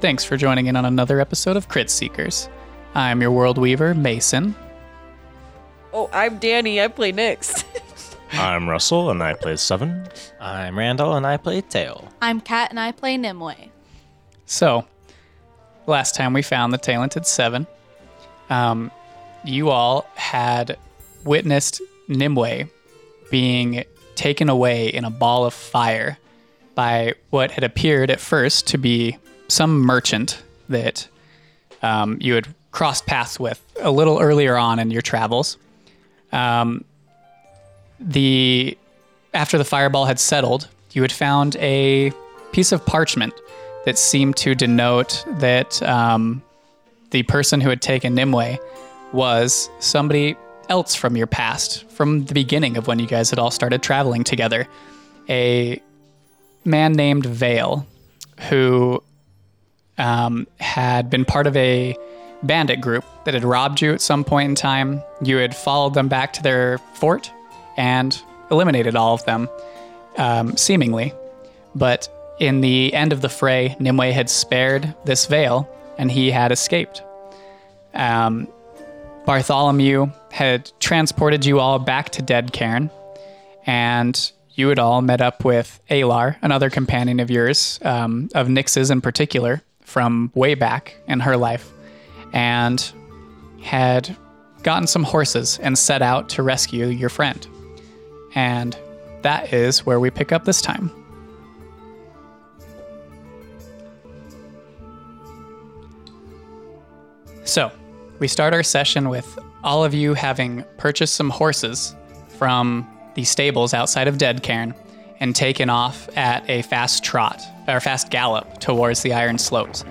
Hello. Thanks for joining in on another episode of Crit Seekers. I'm your world weaver, Mason. Oh, I'm Danny. I play Nyx. I'm Russell, and I play Seven. I'm Randall, and I play Tail. I'm Kat and I play Nimue. So, last time we found the Talented Seven, um, you all had witnessed Nimue being taken away in a ball of fire by what had appeared at first to be some merchant that um, you had crossed paths with a little earlier on in your travels. Um, the after the fireball had settled, you had found a piece of parchment that seemed to denote that um, the person who had taken Nimue was somebody else from your past, from the beginning of when you guys had all started traveling together. A man named Vale, who um, had been part of a bandit group that had robbed you at some point in time. You had followed them back to their fort and eliminated all of them, um, seemingly. But in the end of the fray, Nimue had spared this Vale, and he had escaped. Um, Bartholomew had transported you all back to Dead Cairn, and you had all met up with Alar, another companion of yours, um, of Nyx's in particular, from way back in her life, and had gotten some horses and set out to rescue your friend. And that is where we pick up this time. So, we start our session with all of you having purchased some horses from the stables outside of Dead Cairn and taken off at a fast trot or fast gallop towards the Iron Slopes.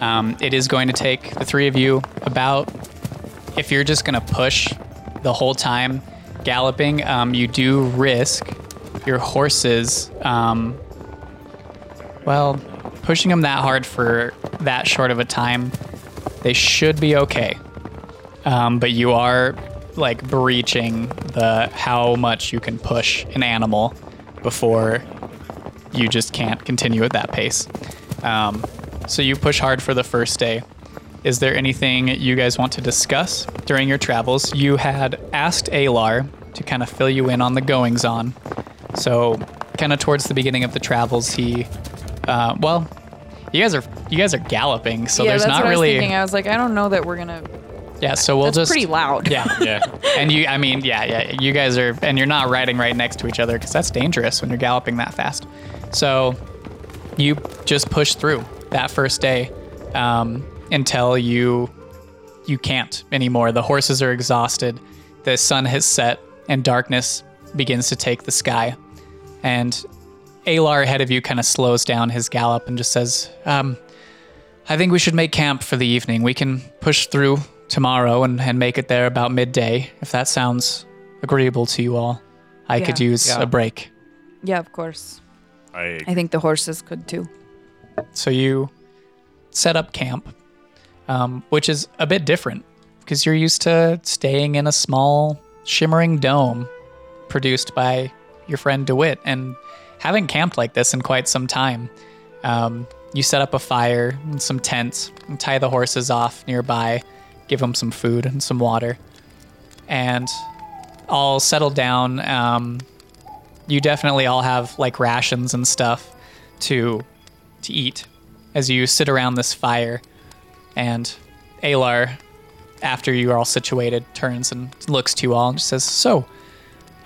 Um, it is going to take the three of you about, if you're just going to push the whole time galloping, um, you do risk your horses, um, well, pushing them that hard for that short of a time. They should be okay um, but you are like breaching the how much you can push an animal before you just can't continue at that pace. Um, so you push hard for the first day. Is there anything you guys want to discuss during your travels? You had asked Alar to kind of fill you in on the goings on. So, kind of towards the beginning of the travels, he, uh, well, you guys are you guys are galloping, so yeah, there's that's not what really. I was thinking. I was like, I don't know that we're gonna. Yeah, so we'll That's just pretty loud. Yeah, Yeah. and you, I mean, yeah, yeah, you guys are, and you're not riding right next to each other because that's dangerous when you're galloping that fast. So you just push through that first day um, until you you can't anymore. The horses are exhausted. The sun has set, and darkness begins to take the sky. And Alar ahead of you kind of slows down his gallop and just says, um, I think we should make camp for the evening. We can push through tomorrow and, and make it there about midday, if that sounds agreeable to you all. I could use Yeah. a break. Yeah, of course. I I think the horses could too. So you set up camp, um, which is a bit different because you're used to staying in a small, shimmering dome produced by your friend DeWitt and having camped like this in quite some time. Um, you set up a fire and some tents and tie the horses off nearby, give them some food and some water, and all settle down. Um, you definitely all have like rations and stuff to to eat as you sit around this fire. And Alar, after you are all situated, turns and looks to you all and says, "So,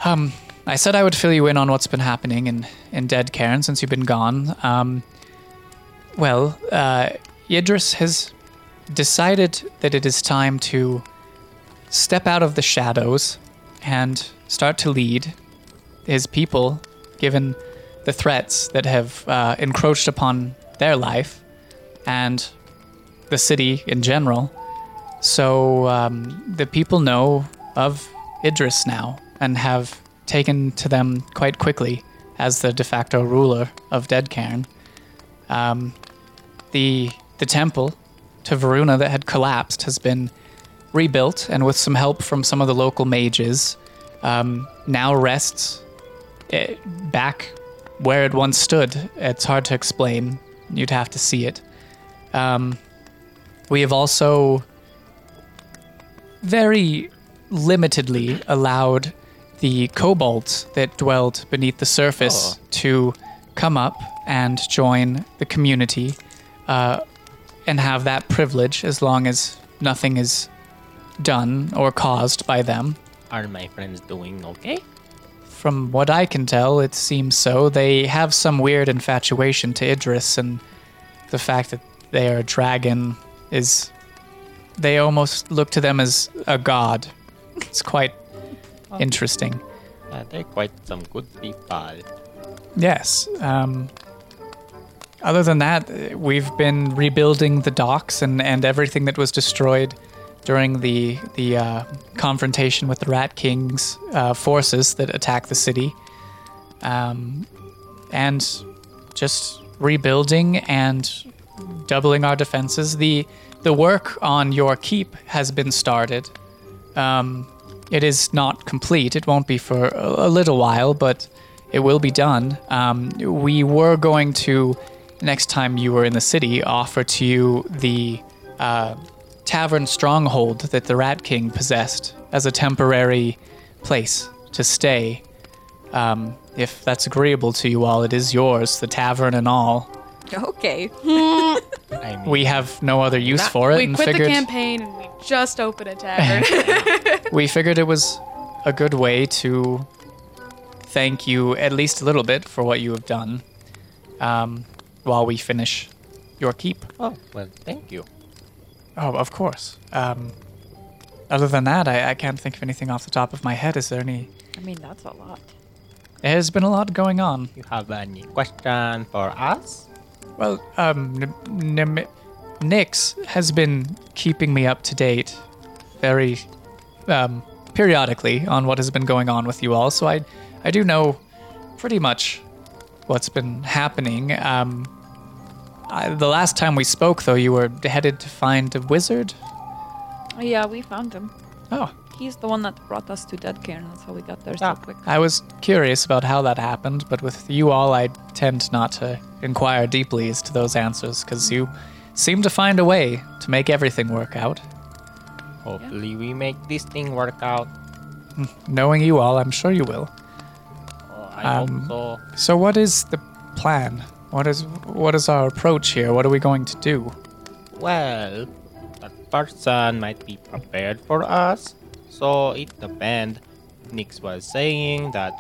um, I said I would fill you in on what's been happening in in Dead Cairn since you've been gone. Um, well, uh, Idris has decided that it is time to step out of the shadows and start to lead his people, given the threats that have uh, encroached upon their life and the city in general. So um, the people know of Idris now and have taken to them quite quickly as the de facto ruler of Dead Cairn. Um, the the temple to Varuna that had collapsed has been rebuilt, and with some help from some of the local mages, um, now rests eh, back where it once stood. It's hard to explain. You'd have to see it. Um, we have also very limitedly allowed the kobolds that dwelled beneath the surface Oh. to come up and join the community uh, and have that privilege as long as nothing is done or caused by them. Are my friends doing okay? From what I can tell, it seems so. They have some weird infatuation to Idris, and the fact that they are a dragon is. They almost look to them as a god. It's quite interesting. Yeah, they're quite some good people. Yes. Um, other than that, we've been rebuilding the docks and, and everything that was destroyed during the the uh, confrontation with the Rat King's uh, forces that attacked the city, um, and just rebuilding and doubling our defenses. the The work on your keep has been started. Um, it is not complete. It won't be for a, a little while, but it will be done. Um, we were going to, next time you were in the city, offer to you the uh, tavern stronghold that the Rat King possessed as a temporary place to stay. Um, if that's agreeable to you all, it is yours, the tavern and all. Okay. I mean, We have no other use for it, We and quit figured the campaign and we just opened a tavern. we figured it was a good way to thank you at least a little bit for what you have done um, while we finish your keep. Oh, well, thank you. Oh, of course. Um, other than that, I, I can't think of anything off the top of my head. Is there any? I mean, that's a lot. There has been a lot going on. You have any question for us? Well, um, N- Nim- Nyx has been keeping me up to date very um, periodically on what has been going on with you all, so I, I do know pretty much what's been happening. Um, I, the last time we spoke, though, you were headed to find a wizard. Oh, yeah, we found him. Oh, He's the one that brought us to Dead Cairn. That's how we got there Ah. so quick. I was curious about how that happened, but with you all, I tend not to inquire deeply as to those answers because you seem to find a way to make everything work out. Hopefully, we make this thing work out. Knowing you all, I'm sure you will. I Um, hope so. So, what is the plan? What is what is our approach here? What are we going to do? Well, that person might be prepared for us, so it depends. Nyx was saying that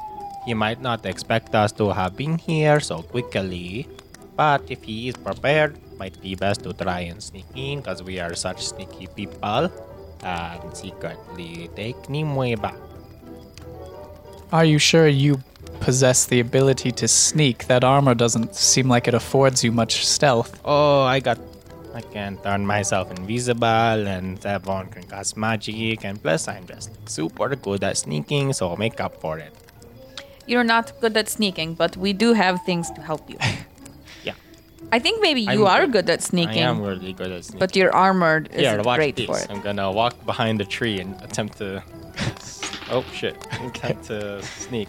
he might not expect us to have been here so quickly, but if he is prepared, might be best to try and sneak in because we are such sneaky people and secretly take Nimue back. Are you sure you possess the ability to sneak? That armor doesn't seem like it affords you much stealth. Oh, I got. I can turn myself invisible, and everyone can cast magic, and plus I'm just like, super good at sneaking, so make up for it. You're not good at sneaking, but we do have things to help you. Yeah. I think maybe I'm you are good. good at sneaking, I am really good at sneaking. but your armor is Here, watch great this. for it. I'm gonna walk behind the tree and attempt to. oh shit! Attempt to sneak.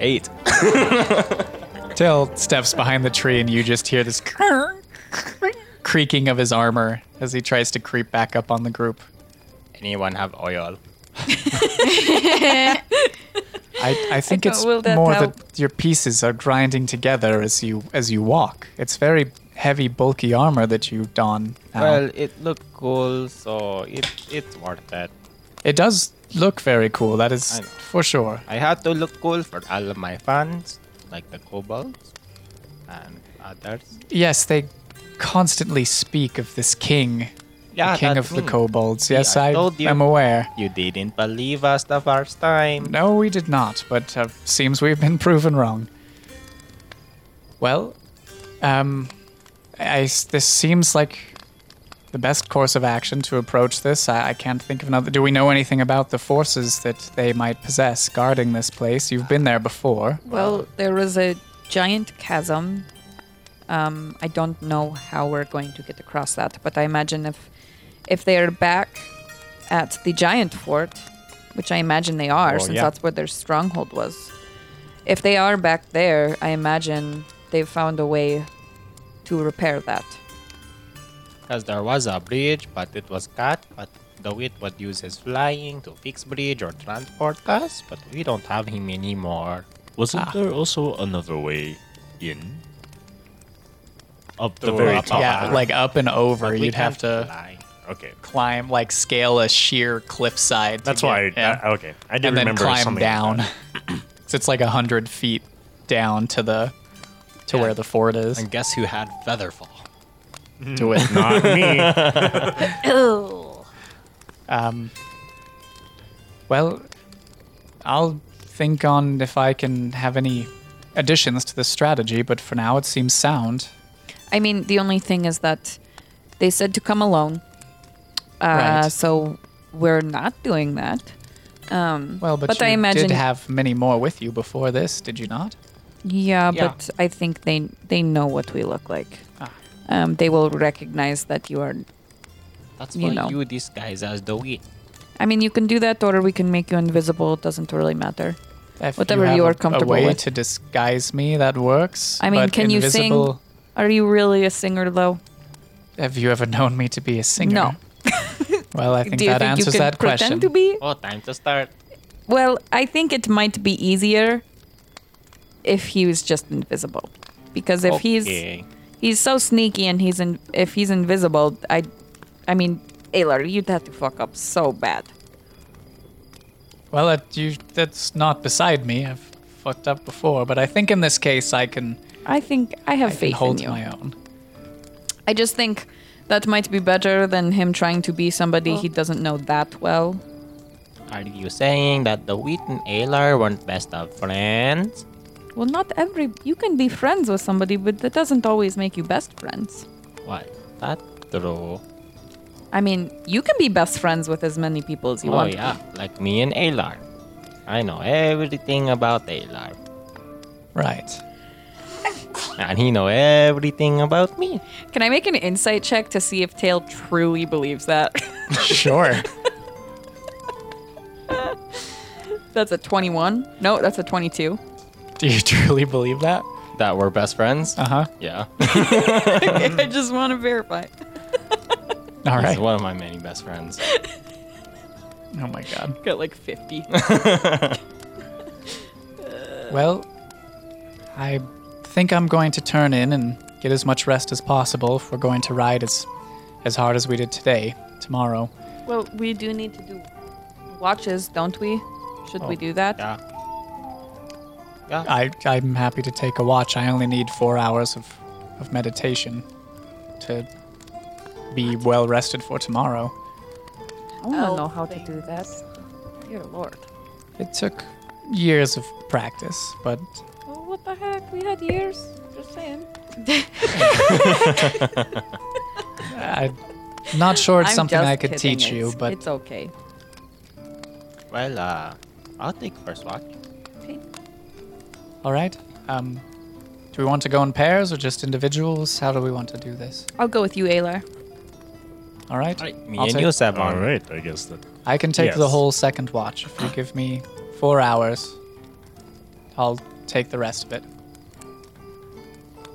Eight. Till steps behind the tree, and you just hear this creaking of his armor as he tries to creep back up on the group. Anyone have oil? I, I think don't- it's will that more help? that your pieces are grinding together as you as you walk. It's very heavy, bulky armor that you don. now. Well, it looked cool, so it it's worth it. it does look very cool. That is for sure. I had to look cool for all of my fans, like the kobolds and others. Yes, they constantly speak of this king, Yeah, the king of the kobolds. Yes, I I, you. am aware. You didn't believe us the first time. No, we did not, but uh, seems we've been proven wrong. Well, um, I this seems like the best course of action to approach this. I, I can't think of another. Do we know anything about the forces that they might possess guarding this place? You've been there before. Well, there is a giant chasm. Um, I don't know how we're going to get across that, but I imagine if if they're back at the giant fort, which I imagine they are, Oh, since yeah. that's where their stronghold was. If they are back there, I imagine they've found a way to repair that. Because there was a bridge, but it was cut. But DeWitt would use his flying to fix bridge or transport us. But we don't have him anymore. Wasn't Ah. there also another way in? Up the To very top. yeah, like up and over, But you'd have to fly. Okay. climb, like scale a sheer cliffside. That's get- why. I, yeah. I- okay. I did and then remember climb something down. Like so it's like a hundred feet down to the to Yeah. where the fort is. And guess who had Featherfall? To it. Not me. Ew. Um, well, I'll think on if I can have any additions to this strategy, but for now it seems sound. I mean, the only thing is that they said to come alone. Uh, Right. So we're not doing that. Um, Well, but, But you I imagine- did have many more with you before this, did you not? yeah, Yeah. but I think they they know what we look like. Um, they will recognize that you are. That's You why know. you disguise as DeWitt. I mean, you can do that, or we can make you invisible. It doesn't really matter. If Whatever have you a- are comfortable a way with. to disguise me, that works. I mean, but can you sing? Are you really a singer, though? Have you ever known me to be a singer? No. Well, I think that think answers can that pretend question. to be? Oh, time to start. Well, I think it might be easier if he was just invisible, because if he's Okay. he's so sneaky and he's in if he's invisible, I, I mean, Alar, you'd have to fuck up so bad. Well, that you, that's not beside me. I've fucked up before, but I think in this case I can, I think I have I can faith hold in you. my own. I just think that might be better than him trying to be somebody he doesn't know that well. Are you saying that DeWitt and Alar weren't best of friends? Well, not every you can be friends with somebody, but that doesn't always make you best friends. What? That true. I mean, you can be best friends with as many people as you oh want. to yeah, like me and Alar. I know everything about Alar. Right. And he know everything about me. Can I make an insight check to see if Tail truly believes that? Sure. that's a 21. No, that's a 22. Do you truly believe that? That we're best friends? Uh huh. Yeah. I just want to verify. All right. He's one of my many best friends. Oh my god. Got like 50. Well, I think I'm going to turn in and get as much rest as possible if we're going to ride as as hard as we did today, tomorrow. well, we do need to do watches, don't we? Should we Oh, do that? Yeah. Yeah. I, I'm happy to take a watch. I only need four hours of, of meditation to be well rested for tomorrow. I want to Oh, know how to do that. Dear Lord. It took years of practice, but Well, what the heck? We had years. Just saying. I'm not sure it's I'm something I could kidding. teach you. But it's okay. Well, uh, I'll take first watch. All right. Um, do we want to go in pairs or just individuals? How do we want to do this? I'll go with you, Alar. All right. Me I'll and take- you, Seven. All right. I guess that. I can take the Yes. whole second watch if you give me four hours. I'll take the rest of it.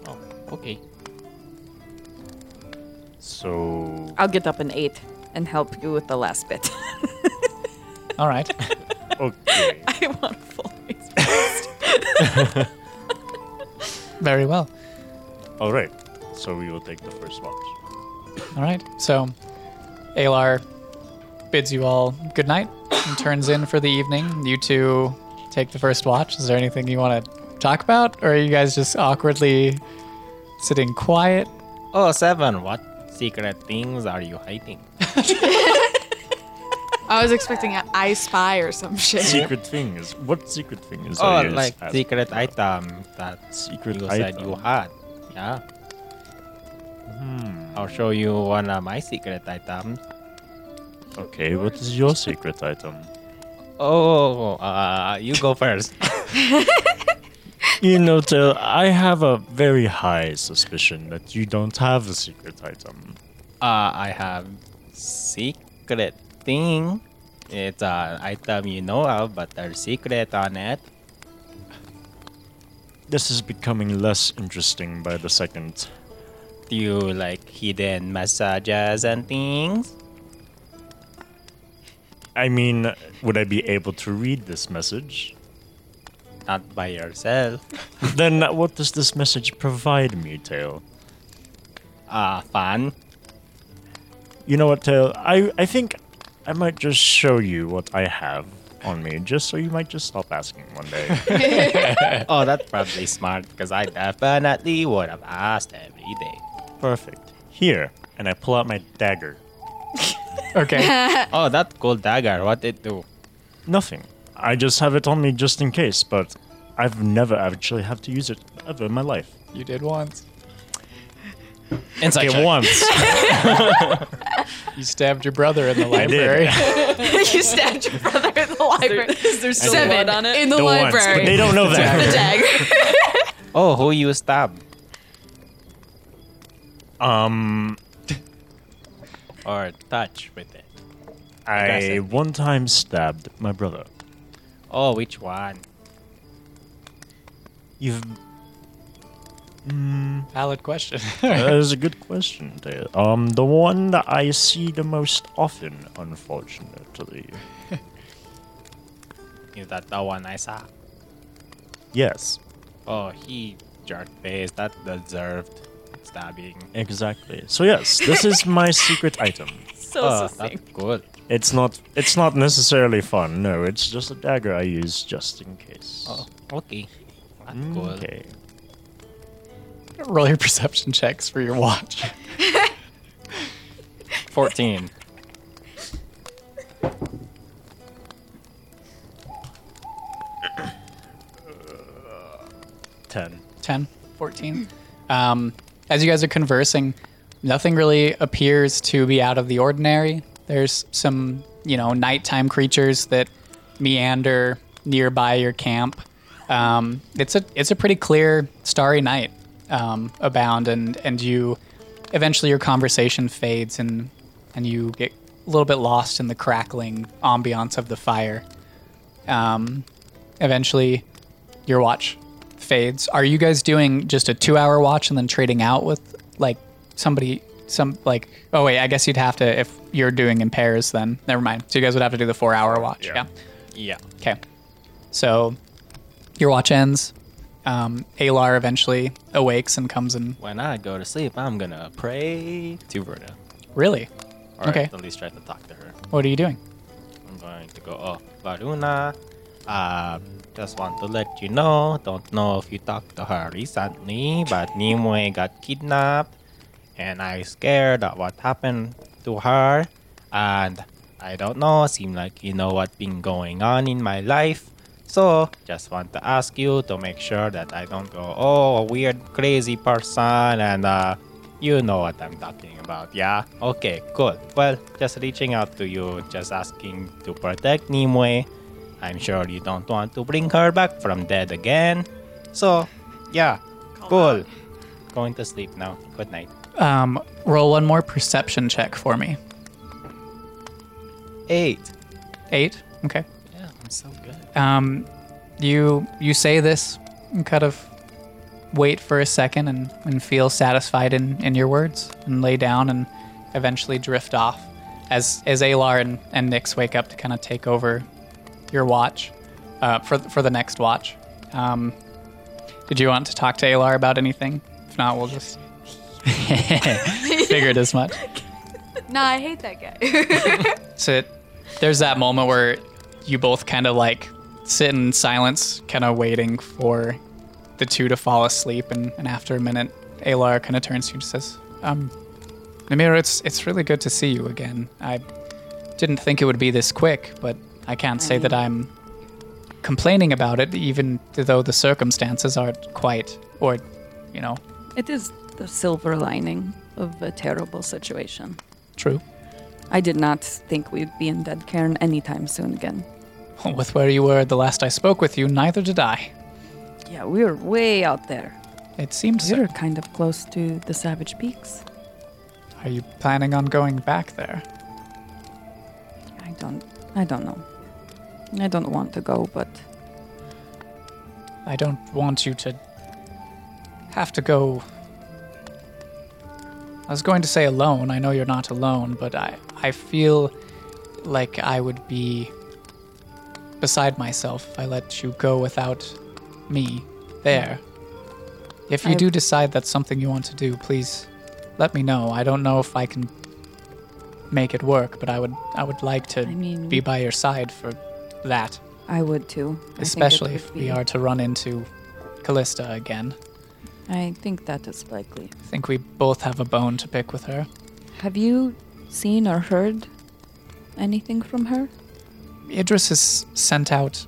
Oh, okay. So. I'll get up in eight and help you with the last bit. All right. Okay. I want a full face. Very well. All right. So we will take the first watch. All right. So, Alar bids you all good night and turns in for the evening. You two take the first watch. Is there anything you want to talk about, or are you guys just awkwardly sitting quiet? Oh, Seven, what secret things are you hiding? I was expecting an I spy or some shit. Secret thing is what secret thing is? Oh, are you like asking? secret item that Secret you said you had. Yeah. Hmm. I'll show you one of my secret items. Okay. What is your secret item? Oh, uh, you go first. You know, Tel, I have a very high suspicion that you don't have a secret item. Uh, I have secret thing. It's an item you know of, but there's secret on it. this is becoming less interesting by the second. Do you like hidden massages and things? I mean, would I be able to read this message? Not by yourself. then what does this message provide me, Tail? Ah, fun. You know what, Tail? I, I think I might just show you what I have on me, just so you might just stop asking one day. Oh, that's probably smart because I definitely would have asked every day. Perfect. Here, and I pull out my dagger. Okay. Oh, that cool dagger. What did it do? Nothing. I just have it on me just in case, but I've never actually had to use it ever in my life. you did once. Inside Okay, check. once. You stabbed your brother in the library. you stabbed your brother in the library. Is there still Seven blood on it? in the, The once, library. but they don't know the that. dagger. Oh, who you stab? Um, Or touch with it? I Aggressive. one time stabbed my brother. Oh, which one? You've. Mm, Valid question. that is a good question, Dale. Um, the one that I see the most often, unfortunately. Is that the one I saw? Yes, Oh, he jerk face. That deserved stabbing. exactly. So yes, this is my secret item. So succinct. that's good. It's not. It's not necessarily fun. No, it's just a dagger I use just in case. Oh, okay. That's cool. Okay. Roll your perception checks for your watch. 14. Ten. 10, 14. Um, as you guys are conversing, nothing really appears to be out of the ordinary. There's some, you know, nighttime creatures that meander nearby your camp. Um, it's a it's a pretty clear, starry night um, abound, and and you eventually your conversation fades and and you get a little bit lost in the crackling ambiance of the fire. Um, eventually, your watch fades. Are you guys doing just a two-hour watch and then trading out with like somebody? Some like oh wait, I guess you'd have to if you're doing in pairs. Then never mind. So you guys would have to do the four-hour watch. Yeah. yeah. Yeah. Okay. So your watch ends. Um, Alar eventually awakes and comes in. When I go to sleep, I'm gonna pray to Varuna. Really? Or Okay. at least try to talk to her. What are you doing? I'm going to go, oh, Varuna, uh, just want to let you know, don't know if you talked to her recently, but Nimue got kidnapped, and I scared of what happened to her, and I don't know, seem like you know what been going on in my life, so just want to ask you to make sure that I don't go, oh, a weird, crazy person, and uh, you know what I'm talking about, yeah? Okay, cool. Well, just reaching out to you, just asking to protect Nimue. I'm sure you don't want to bring her back from dead again. So, yeah, cool. Going to sleep now. Good night. Um, roll one more perception check for me. Eight. Eight. Okay. Yeah, I'm so good. Um, you you say this and kind of wait for a second and, and feel satisfied in, in your words and lay down and eventually drift off as as Alar and, and Nyx wake up to kind of take over your watch uh, for for the next watch. Um, did you want to talk to Alar about anything? If not, we'll just figured as much. Nah, I hate that guy. So there's that moment where you both kind of like sit in silence, kind of waiting for the two to fall asleep. And, and after a minute, Alar kind of turns to you and says, um, Namira, it's, it's really good to see you again. I didn't think it would be this quick, but I can't say that I'm complaining about it, even though the circumstances aren't quite, or, you know, It is the silver lining of a terrible situation. true. I did not think we'd be in Dead Cairn anytime soon again. With where you were the last I spoke with you, neither did I. Yeah, we were way out there. It seems We so. were kind of close to the Savage Peaks. Are you planning on going back there? I don't I don't know. I don't want to go, but I don't want you to have to go. I was going to say alone. I know you're not alone, but I, I feel like I would be beside myself if I let you go without me there. If you I've- do decide that's something you want to do, please let me know. I don't know if I can make it work, but I would I would like to I mean, be by your side for that, I would too. I especially if we are to run into Callista again. I think that is likely. I think we both have a bone to pick with her. Have you seen or heard anything from her? Idris has sent out.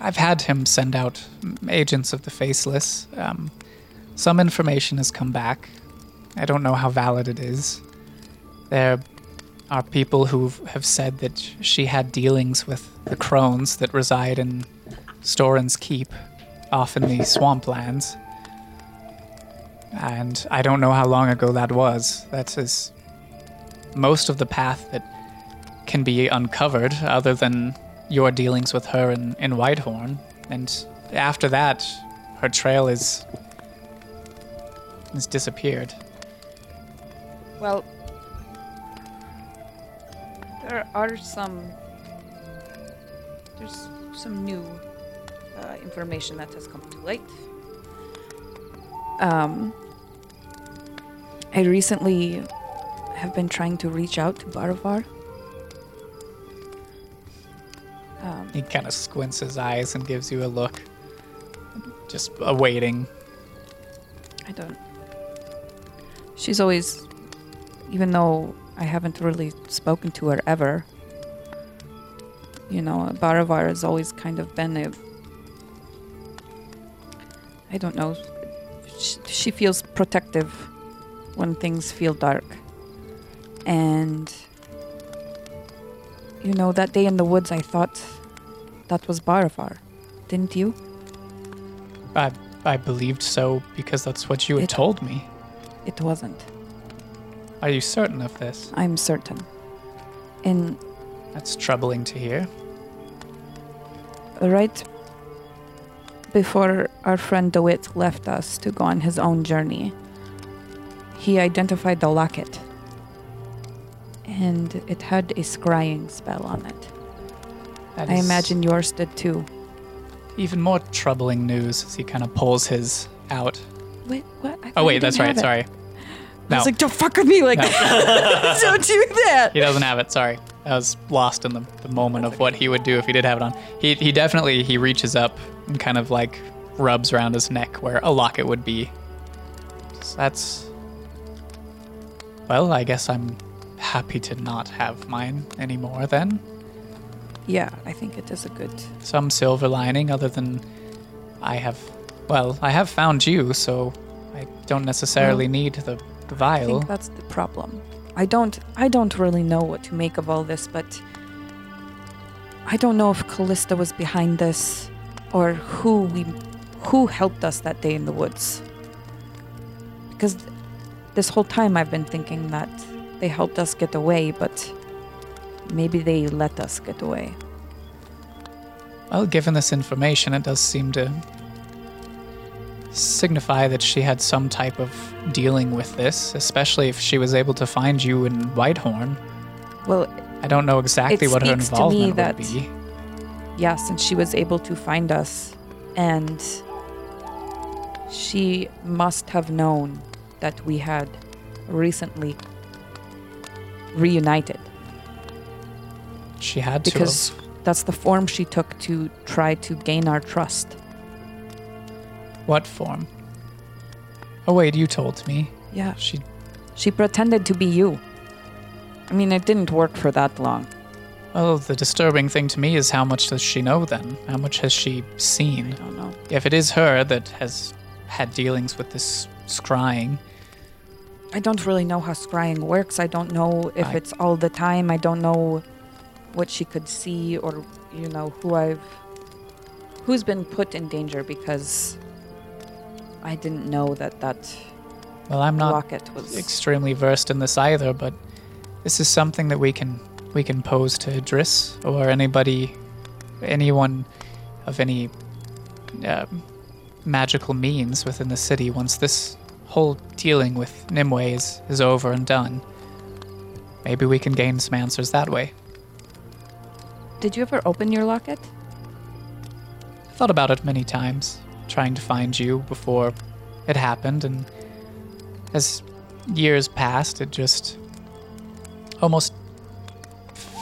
I've had him send out agents of the Faceless. Um, some information has come back. I don't know how valid it is. There are people who have said that she had dealings with the crones that reside in Storen's Keep, off in the swamplands. And I don't know how long ago that was. That is most of the path that can be uncovered other than your dealings with her in, in Whitehorn. And after that, her trail is has disappeared. Well, there are some. There's some new uh, information that has come to light. Um, I recently have been trying to reach out to Baravar. Um, He kind of squints his eyes and gives you a look, just awaiting. I don't. She's always, even though I haven't really spoken to her ever, you know, Baravar has always kind of been a. I don't know. She, she feels protective when things feel dark. And, you know, that day in the woods, I thought that was Baravar. Didn't you? I, I believed so because that's what you had It- told me. It wasn't. Are you certain of this? I'm certain. In That's troubling to hear. right before our friend DeWitt left us to go on his own journey, he identified the locket. And it had a scrying spell on it. That I is imagine yours did too. even more troubling news as he kind of pulls his out. Wait, what? I Oh wait, that's right. it. Sorry. I was like, don't fuck with me like No. don't do that. he doesn't have it. Sorry, I was lost in the, the moment of what he would do if he did have it on. He he definitely he reaches up and kind of like rubs around his neck where a locket would be. So that's well, I guess I'm happy to not have mine anymore then. Yeah, I think it is a good Some silver lining other than I have well, I have found you, so I don't necessarily need the, the I vial. think that's the problem. I don't I don't really know what to make of all this, but I don't know if Callista was behind this or who we who helped us that day in the woods. Because this whole time I've been thinking that they helped us get away, but maybe they let us get away. Well, given this information, it does seem to signify that she had some type of dealing with this, especially if she was able to find you in Whitehorn. Well, I don't know exactly what her involvement would that- be. yes, and she was able to find us and she must have known that we had recently reunited She had to. because that's the form she took to try to gain our trust. What form? Oh, wait, you told me. Yeah, She. she pretended to be you. I mean, it didn't work for that long. Well, the disturbing thing to me is how much does she know then? How much has she seen? I don't know. If it is her that has had dealings with this scrying, I don't really know how scrying works. I don't know if I- it's all the time. I don't know what she could see or, you know, who I've. who's been put in danger because I didn't know that that well, I'm not locket was. extremely versed in this either, but this is something that we can we can pose to Idris or anybody, anyone of any um, magical means within the city once this whole dealing with Nimue is, is over and done. Maybe we can gain some answers that way. Did you ever open your locket? I thought about it many times, trying to find you before it happened, and as years passed, it just almost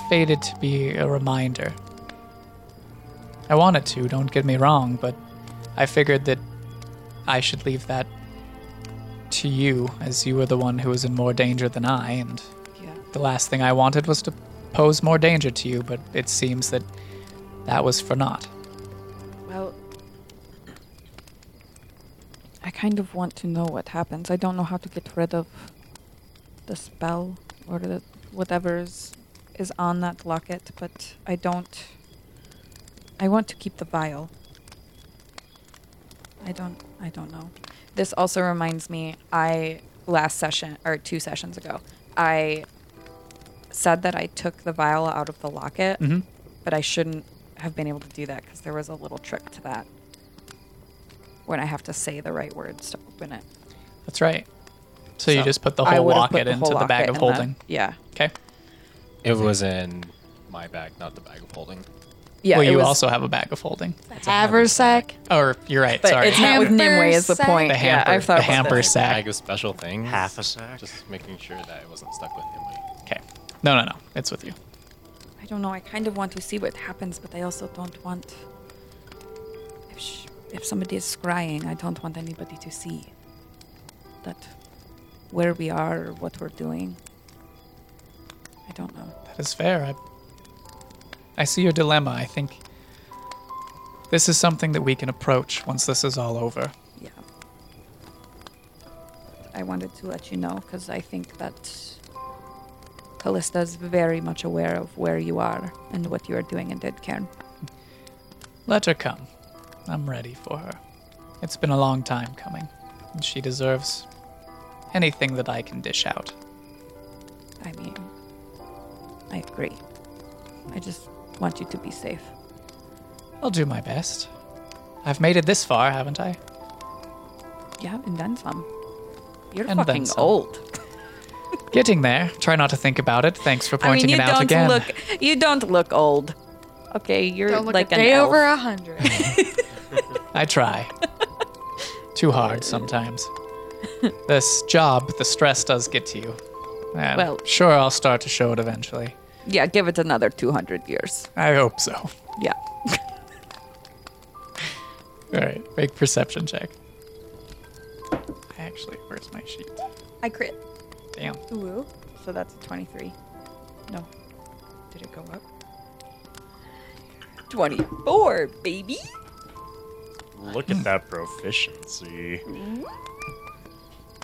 faded to be a reminder. I wanted to, don't get me wrong, but I figured that I should leave that to you, as you were the one who was in more danger than I, and Yeah. the last thing I wanted was to pose more danger to you, but it seems that that was for naught. Well, I kind of want to know what happens. I don't know how to get rid of the spell or the whatever is, is on that locket, but I don't. I want to keep the vial. I don't. I don't know. This also reminds me. I last session or two sessions ago, I said that I took the vial out of the locket Mm-hmm. but I shouldn't have been able to do that because there was a little trick to that when I have to say the right words to open it. That's right. So, you just put the whole locket the into whole the bag of in the- holding. yeah, Okay. It was in my bag, not the bag of holding. Yeah. well, you was- also have a bag of holding. Haversack. Or you're right. but sorry. it's not with Nimue is the point. The yeah, hamper- I've thought the hamper this. sack. Bag of special things. Half a sack. Just making sure that it wasn't stuck with him. okay. No, no, no. It's with you. I don't know. I kind of want to see what happens, but I also don't want. If sh- if somebody is scrying, I don't want anybody to see that where we are or what we're doing. I don't know. That is fair. I, I see your dilemma. I think this is something that we can approach once this is all over. Yeah. I wanted to let you know because I think that Callista is very much aware of where you are and what you are doing in Dead Cairn. Let her come. I'm ready for her. It's been a long time coming, and she deserves anything that I can dish out. I mean, I agree. I just want you to be safe. I'll do my best. I've made it this far, haven't I? Yeah, and then some. You're And fucking some. old. Getting there. Try not to think about it. Thanks for pointing I mean, you it out don't again. look. You don't look old. Okay, you're Don't look like a day elf. over a hundred. I try. Too hard sometimes. this job, the stress does get to you. And Well- sure, I'll start to show it eventually. Yeah, give it another 200 years. I hope so. Yeah. All right, make perception check. I actually, where's my sheet? I crit. Damn. Woo. So that's a 23. No. Did it go up? 24, baby. Look at that proficiency.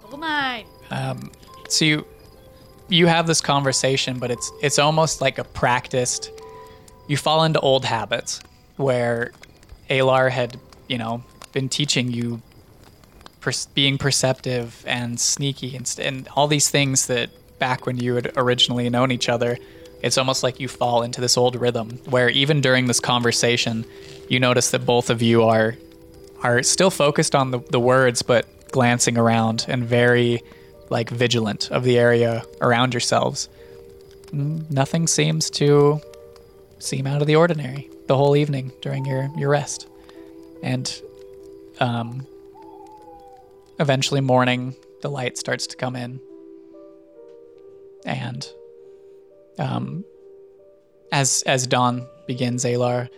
Level nine. Um, so you you have this conversation, but it's it's almost like a practiced. You fall into old habits where Alar had, you know, been teaching you per- being perceptive and sneaky and, and all these things that back when you had originally known each other, it's almost like you fall into this old rhythm where even during this conversation, you notice that both of you are are still focused on the, the words but glancing around and very like vigilant of the area around yourselves. Nothing seems to seem out of the ordinary the whole evening during your, your rest. And um, eventually morning the light starts to come in. And um, as as dawn begins, Alar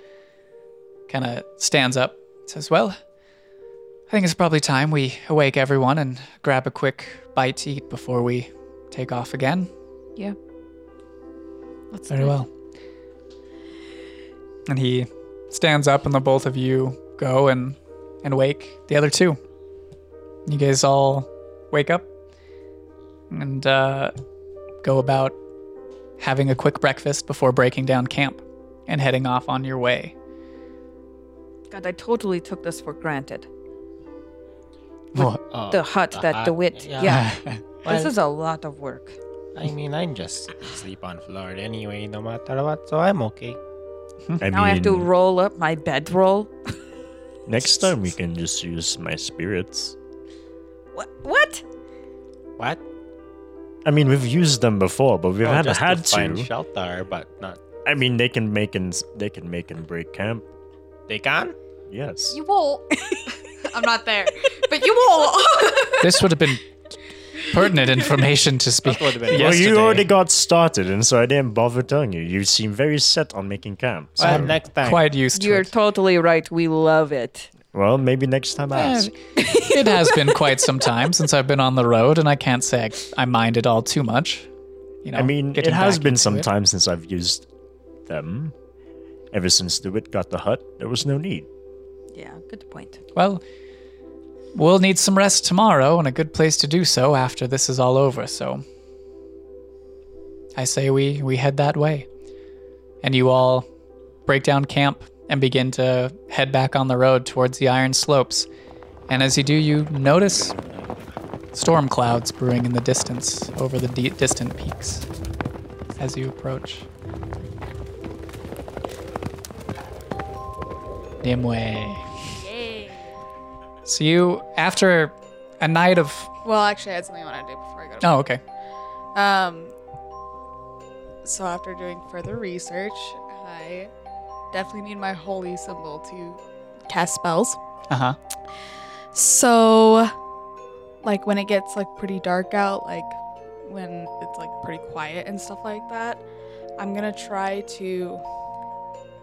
kind of stands up, says, "Well, I think it's probably time we awake everyone and grab a quick bite to eat before we take off again." Yeah. Let's Very it. well. And he stands up, and the both of you go and and wake the other two. You guys all wake up and uh, go about having a quick breakfast before breaking down camp and heading off on your way. God, I totally took this for granted. What? Oh, The hut that hut, DeWitt. Yeah. This Well, is a lot of work. I mean, I'm just sleep on floor anyway, no matter what, so I'm okay. I now I have to roll up my bedroll. Next time we can just use my spirits. What? What? What? I mean, we've used them before, but we've Oh, had just had to find to. shelter, but not. I mean, they can make and they can make and break camp. They can. Yes. You won't. I'm not there, but you won't. This would have been pertinent information to speak. That would have been Well, you already got started, and so I didn't bother telling you. You seem very set on making camp. So, Well, next time. Quite used to You're it. totally right. We love it. well, maybe next time Eh, ask. it has been quite some time since I've been on the road, and I can't say I, I mind it all too much. You know, I mean, it has been some it. time since I've used them. Ever since DeWitt got the hut, there was no need. Good point. Well, we'll need some rest tomorrow, and a good place to do so after this is all over. So, I say we we head that way, and you all break down camp and begin to head back on the road towards the Iron Slopes. And as you do, you notice storm clouds brewing in the distance over the di- distant peaks as you approach. Nimue. So you, after a night of, Well, actually, I had something I wanted to do before I go to oh, okay, Um, so after doing further research, I definitely need my holy symbol to cast spells. uh huh, So, like when it gets like pretty dark out, like when it's like pretty quiet and stuff like that, I'm gonna try to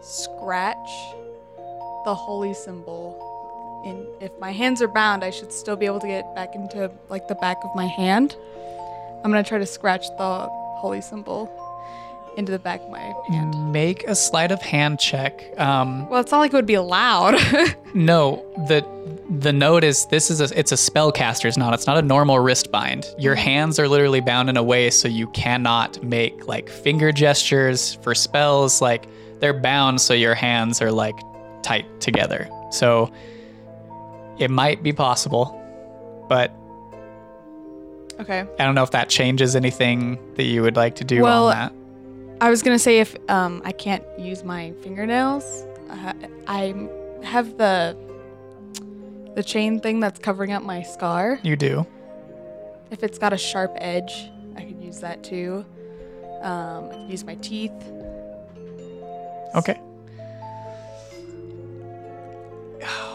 scratch the holy symbol. In if my hands are bound, I should still be able to get back into like the back of my hand. I'm gonna try to scratch the holy symbol into the back of my hand. make a sleight of hand check. Um, Well, it's not like it would be allowed. no, the the note is this is a it's a spellcaster's knot. It's not a normal wrist bind. Your hands are literally bound in a way so you cannot make like finger gestures for spells. Like they're bound so your hands are like tight together. So it might be possible, but okay. I don't know if that changes anything that you would like to do Well, on that. I was gonna say if um, I can't use my fingernails, uh, I have the the chain thing that's covering up my scar. You do. If it's got a sharp edge, I could use that too. Um, I could use my teeth. Okay.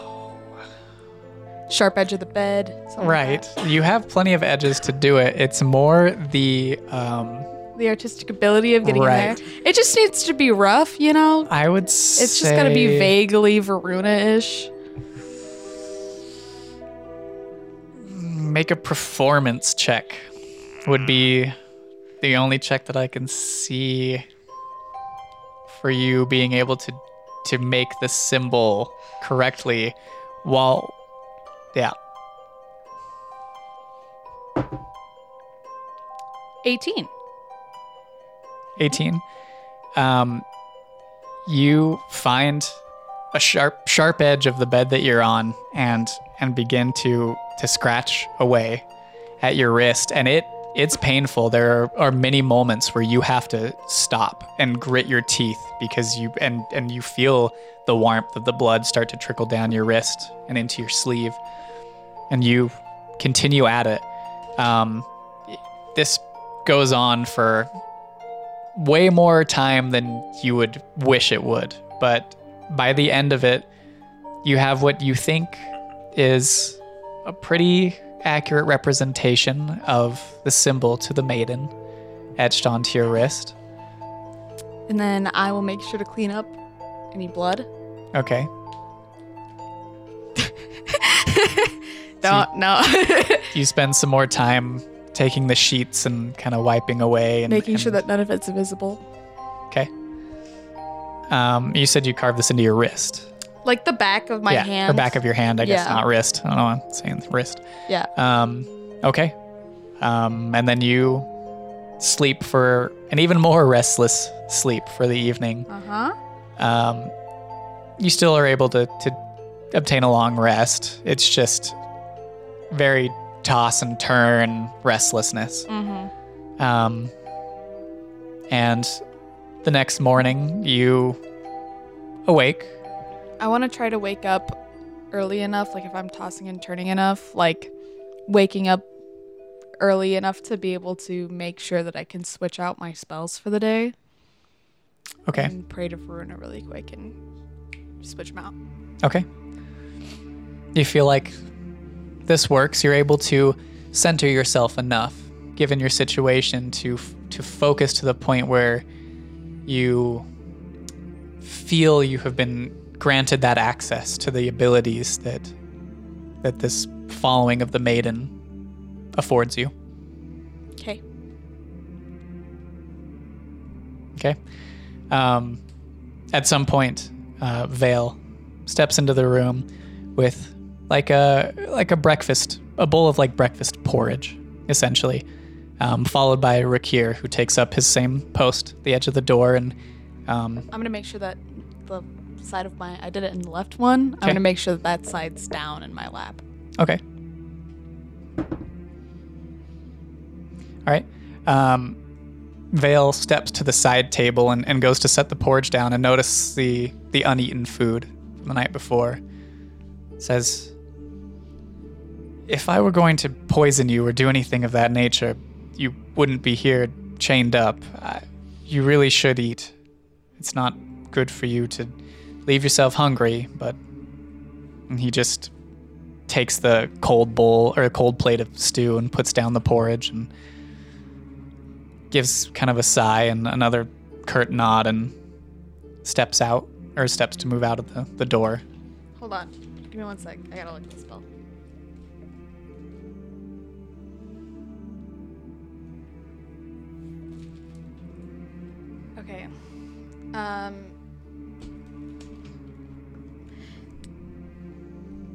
Sharp edge of the bed. something like Right. You have plenty of edges to do it. It's more the um The artistic ability of getting Right. in there. It just needs to be rough, you know. I would say. It's just gonna be vaguely Varuna-ish. Make a performance check. Would be the only check that I can see for you being able to to make the symbol correctly while yeah. 18. 18 um, you find a sharp sharp edge of the bed that you're on and and begin to to scratch away at your wrist and it it's painful. There are, are many moments where you have to stop and grit your teeth because you and and you feel the warmth of the blood start to trickle down your wrist and into your sleeve. And you continue at it. Um, this goes on for way more time than you would wish it would. But by the end of it, you have what you think is a pretty accurate representation of the symbol to the maiden etched onto your wrist. And then I will make sure to clean up any blood. Okay. No, no. You spend some more time taking the sheets and kind of wiping away and Making sure that none of it's visible. Okay. Um, you said you carved this into your wrist. Like the back of my yeah, hand. or back of your hand, I guess, Yeah. not wrist. I don't know. I'm saying wrist. Yeah. Um, okay. Um, and then you sleep for an even more restless sleep for the evening. Uh huh. Um, you still are able to, to obtain a long rest. It's just very toss and turn restlessness. Mm-hmm. Um, and the next morning, you awake. I want to try to wake up early enough, like if I'm tossing and turning enough, like waking up early enough to be able to make sure that I can switch out my spells for the day. Okay. And pray to Varuna really quick and switch them out. Okay. You feel like this works. You're able to center yourself enough, given your situation, to f- to focus to the point where you feel you have been granted that access to the abilities that that this following of the maiden affords you. Okay. Okay. Um, at some point, uh, Vale steps into the room with like a like a breakfast, a bowl of like breakfast porridge, essentially, um, followed by Rakir, who takes up his same post, the edge of the door, and um, I'm gonna make sure that the side of my I did it in the left one. Okay. I'm gonna make sure that that side's down in my lap. Okay. All right. Um, Vale steps to the side table and, and goes to set the porridge down and notice the the uneaten food from the night before. Says, "If I were going to poison you or do anything of that nature, you wouldn't be here chained up. I, you really should eat. It's not good for you to leave yourself hungry." But he just takes the cold bowl or a cold plate of stew and puts down the porridge and gives kind of a sigh and another curt nod and steps out or steps to move out of the, the door. Hold on. Give me one sec. I gotta look at the spell. Okay. Um.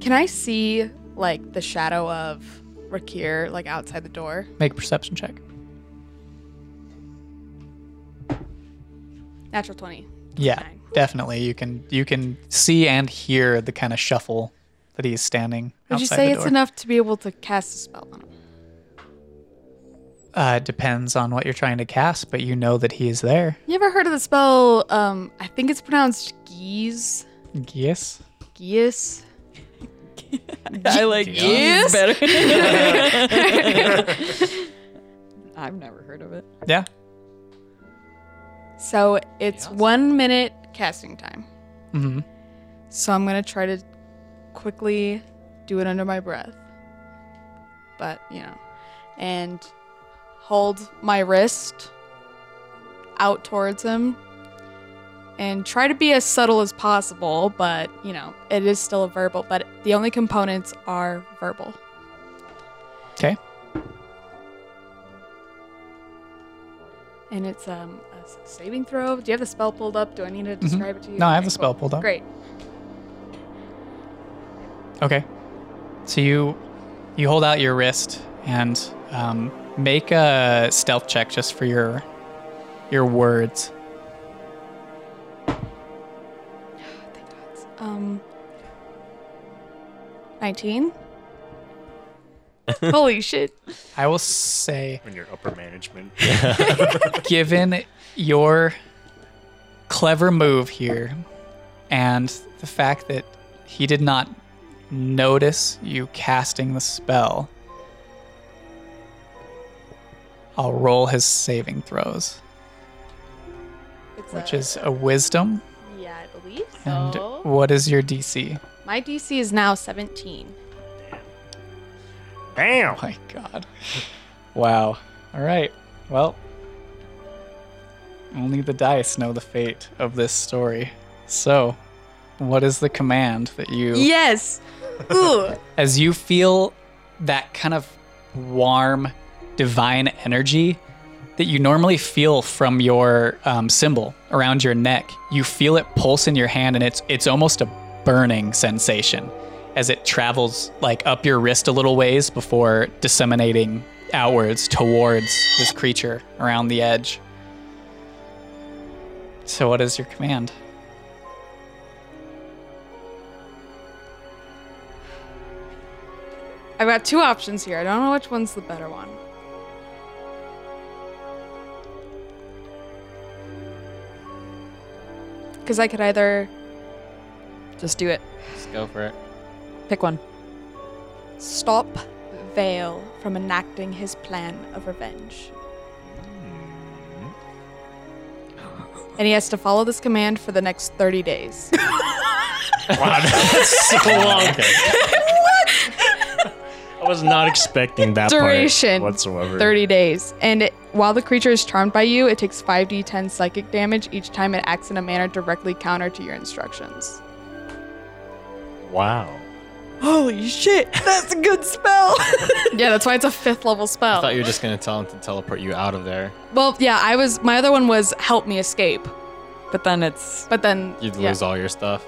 Can I see like the shadow of Rakir like outside the door? Make a perception check. Natural twenty. Yeah, Nine. definitely. You can you can see and hear the kind of shuffle that he's standing Would you say the it's enough to be able to cast a spell on him? Uh, it depends on what you're trying to cast, but you know that he is there. You ever heard of the spell? Um, I think it's pronounced geas. Yes. Geas. I like Yes. better. I've never heard of it. Yeah. So it's one minute casting time. hmm So I'm gonna try to quickly do it under my breath. But, you know, and hold my wrist out towards him and try to be as subtle as possible, but, you know, it is still a verbal, but the only components are verbal. Okay. And it's um, a saving throw. Do you have the spell pulled up? Do I need to describe it to you? No, I have Okay, the spell pulled up. Great. Okay. So you you hold out your wrist and um, make a stealth check just for your your words. 19? Holy shit. I will say, When you're upper management. given your clever move here and the fact that he did not notice you casting the spell, I'll roll his saving throws, It's which a- is a wisdom. Yeah, I believe And what is your DC? My DC is now 17. Damn. Oh my god. Wow. All right. Well, only the dice know the fate of this story. So, what is the command that you Yes! Ooh. as you feel that kind of warm divine energy that you normally feel from your um, symbol around your neck you feel it pulse in your hand and it's it's almost a burning sensation as it travels like up your wrist a little ways before disseminating outwards towards this creature around the edge so what is your command I've got two options here. I don't know which one's the better one. Because I could either just do it. Just go for it. Pick one. Stop Vale from enacting his plan of revenge. Hmm. And he has to follow this command for the next 30 days. Wow, that's so long. I was not expecting that Duration part whatsoever. 30 days. And it, while the creature is charmed by you, it takes 5d10 psychic damage each time it acts in a manner directly counter to your instructions. Wow. Holy shit, that's a good spell. yeah, that's why it's a fifth level spell. I spell. thought you were just gonna tell him to teleport you out of there. well, yeah, I was. My other one was help me escape, But then it's but then You'd yeah, lose all your stuff.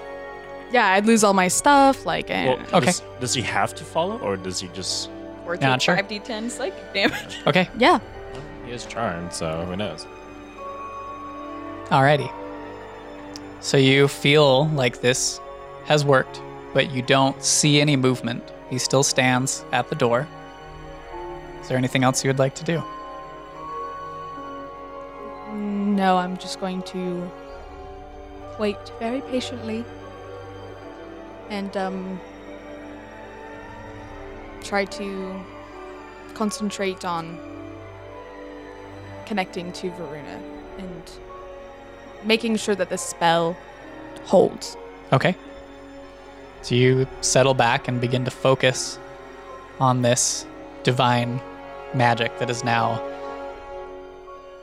yeah, I'd lose all my stuff. Like, eh. Well, Okay. Does, does he have to follow, or does he just? or Not sure. 5d10 psychic damage. Okay. yeah, He is charmed, so who knows? Alrighty. So you feel like this has worked, but you don't see any movement. He still stands at the door. Is there anything else you would like to do? no, I'm just going to wait very patiently and um try to concentrate on connecting to Varuna and making sure that the spell holds. Okay. So you settle back and begin to focus on this divine magic that is now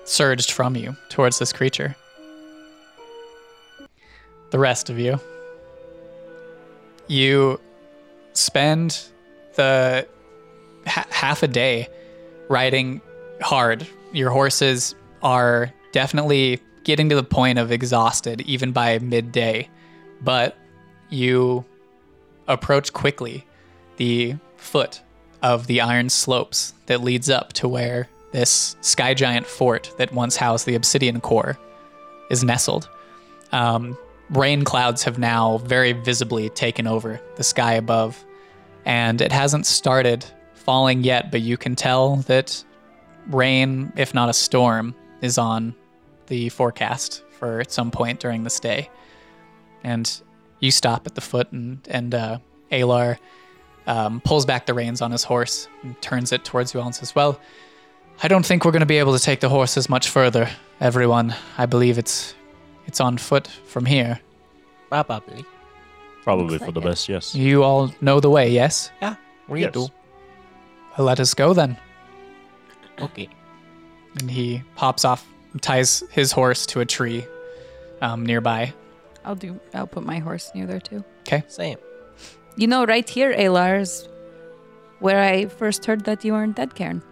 surged from you towards this creature. The rest of you, you spend the ha- half a day riding hard. Your horses are definitely getting to the point of exhausted even by midday, but you approach quickly the foot of the iron slopes that leads up to where this sky giant fort that once housed the obsidian core is nestled. Um, rain clouds have now very visibly taken over the sky above, and it hasn't started falling yet, but you can tell that rain, if not a storm, is on the forecast for some point during this day. And you stop at the foot, and and uh, Alar um, pulls back the reins on his horse and turns it towards you all and says, "Well, I don't think we're going to be able to take the horses much further, everyone. I believe it's it's on foot from here. Probably. Probably Looks for the it. best, yes. You all know the way, yes? Yeah, we Yes. do. Well, let us go then." Okay. And he pops off, ties his horse to a tree um, nearby. I'll do. I'll put my horse near there too. Okay. Same. You know, right here, Alar, is where I first heard that you weren't dead, Karen.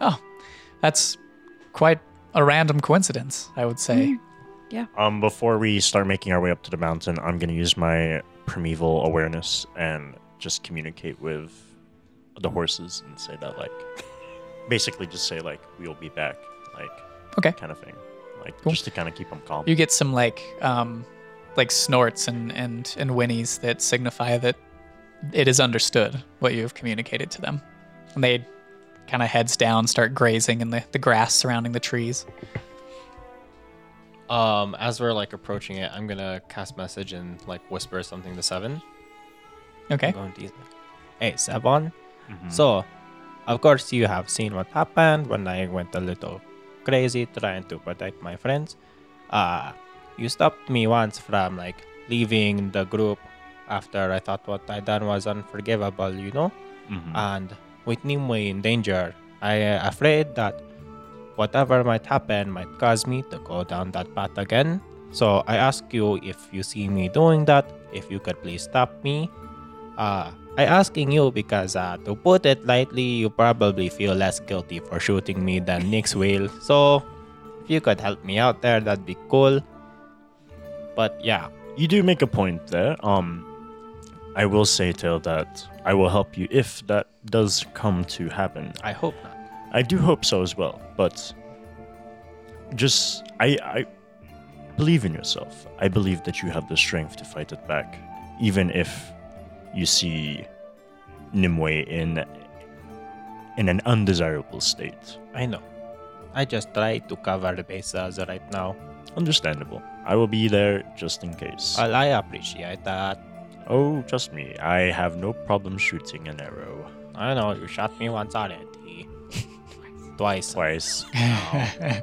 Oh, that's quite a random coincidence, I would say. Yeah. Um, before we start making our way up to the mountain, I'm gonna use my primeval awareness and just communicate with the horses and say that, like, basically just say like we'll be back, like, Okay. kind of thing, like Cool. just to kind of keep them calm. You get some like um, like snorts and and and whinnies that signify that it is understood what you have communicated to them. And they kind of heads down, start grazing in the, the grass surrounding the trees. Um, as we're like approaching it, I'm gonna cast message and like whisper something to Seven. Okay. I'm going to use my- Hey, Seven. Mhm. So, of course, you have seen what happened when I went a little crazy trying to protect my friends. Uh, you stopped me once from like leaving the group after I thought what I done was unforgivable, you know? Mhm. And with Nimue in danger, I am afraid that whatever might happen might cause me to go down that path again. So I ask you if you see me doing that, if you could please stop me. Uh, I asking you because uh, to put it lightly, you probably feel less guilty for shooting me than Nyx will. So if you could help me out there, that'd be cool. But yeah, you do make a point there. Um, I will say, Tail, that I will help you if that does come to happen. I hope not. I do hope so as well, but just I I believe in yourself. I believe that you have the strength to fight it back, even if you see Nimue in in an undesirable state. I know. I just try to cover the bases right now. Understandable. I will be there just in case. Well, I appreciate that. Oh, trust me, I have no problem shooting an arrow. I know you shot me once already. Twice. Twice.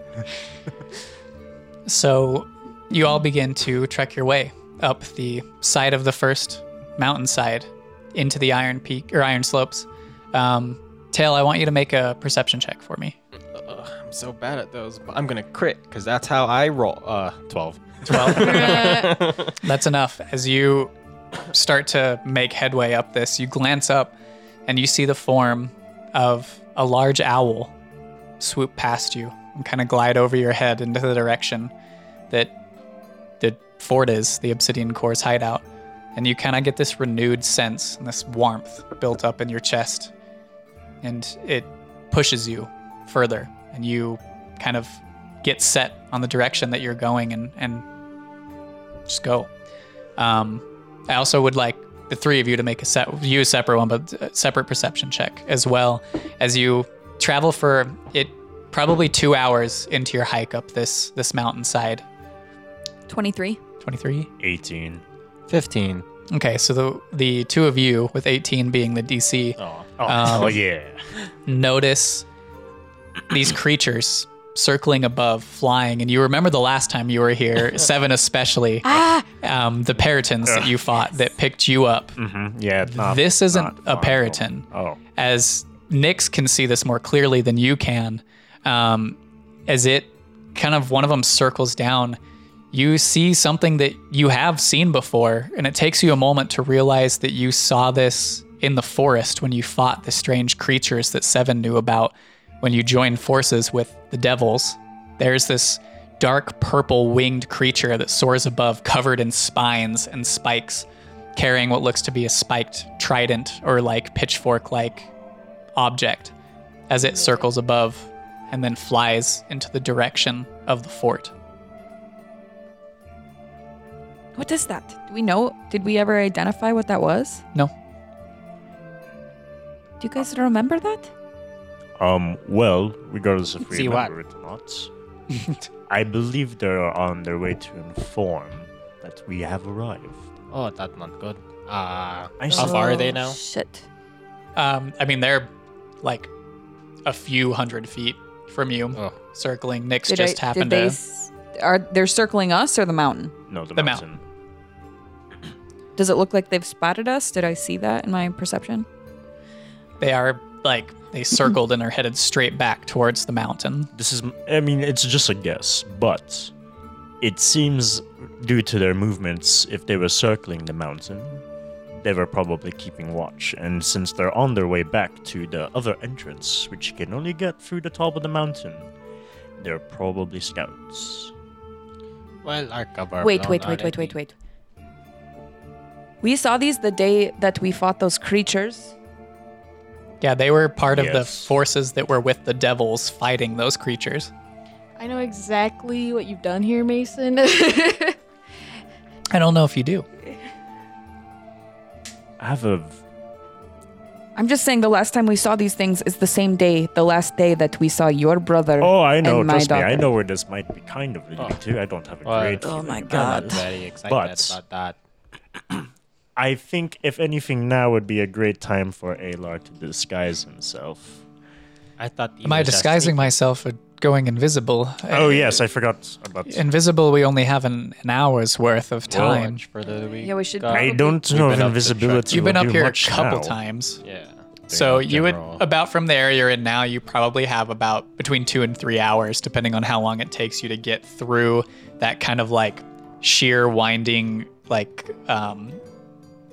So you all begin to trek your way up the side of the first mountainside into the Iron Peak or Iron Slopes. Um, Tail, I want you to make a perception check for me. Ugh, I'm so bad at those, but I'm gonna crit because that's how I roll. Uh, twelve. 12. That's enough. As you start to make headway up this, you glance up and you see the form of a large owl swoop past you and kind of glide over your head into the direction that the fort is, the Obsidian Core's hideout. And you kind of get this renewed sense and this warmth built up in your chest. And it pushes you further, and you kind of get set on the direction that you're going and, and just go. Um, I also would like the three of you to make a set, you a separate one, but a separate perception check as well as you travel for it probably two hours into your hike up this this mountainside. 23. 23. 18. Fifteen. Okay, so the the two of you with 18 being the DC Oh, Um, oh yeah. notice these creatures circling above, flying, and you remember the last time you were here, Seven especially, um, the Perytons that you fought that picked you up. Mm-hmm. Yeah. Not, This isn't a. Peryton. Oh. As Nyx can see this more clearly than you can, um, as it kind of one of them circles down, you see something that you have seen before, and it takes you a moment to realize that you saw this in the forest when you fought the strange creatures that Seven knew about when you join forces with the devils. There's this dark purple winged creature that soars above, covered in spines and spikes, carrying what looks to be a spiked trident or like pitchfork like object as it circles above and then flies into the direction of the fort. What is that? Do we know? Did we ever identify what that was? No. Do you guys remember that? Um. Well, regardless if we See what? remember it or not, I believe they're on their way to inform that we have arrived. Oh, that's not good. Uh, I how far are they now? Shit. Um, I mean, they're like a few hundred feet from you, Oh. circling. Nyx Did just I, happened did they to. s- are they're circling us or the mountain? No, the, The mountain. Does it look like they've spotted us? Did I see that in my perception? They are like they circled and are headed straight back towards the mountain. This is. I mean, it's just a guess, but it seems due to their movements, if they were circling the mountain, they were probably keeping watch. And since they're on their way back to the other entrance, which you can only get through the top of the mountain, they're probably scouts. Well, our cover. Wait, blown wait, wait, wait, wait, wait. We saw these the day that we fought those creatures. Yeah, they were part of the forces that were with the devils fighting those creatures. I know exactly what you've done here, Mason. I don't know if you do. I have a. I'm just saying the last time we saw these things is the same day, the last day that we saw your brother. Oh, I know. and my Trust me, I know where this might be kind of leading Oh. to. I don't have a Well, great. Oh feeling my about God. it. Very excited But- about that. I think, if anything, now would be a great time for Alar to disguise himself. I thought. Am I was just disguising myself or going invisible? Oh Uh, yes, I forgot about. Invisible, we only have an, an hour's worth of Well, time. much further we Yeah, we should got. I don't know been if invisibility. You've been up here a couple now. times. Yeah. So you would about from the area you're in now, you probably have about between two and three hours, depending on how long it takes you to get through that kind of like sheer winding like um,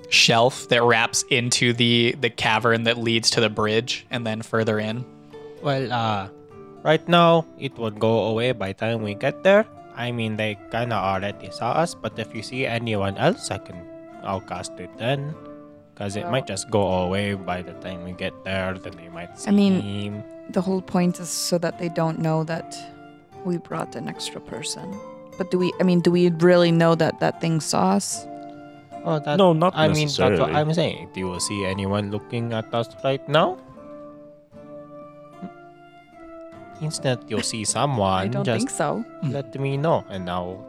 shelf that wraps into the the cavern that leads to the bridge, and then further in. Well, uh, right now it would go away by the time we get there. I mean, they kinda already saw us, but if you see anyone else, I can, I'll cast it then. Cause it might just go away by the time we get there. Then they might see I mean- him. The whole point is so that they don't know that we brought an extra person. But do we? I mean, do we really know that that thing saw us? Oh, that, No, not I mean, that's what I'm saying. Do you see anyone looking at us right now? Instant, you'll see someone. I don't just think so. let me know, and now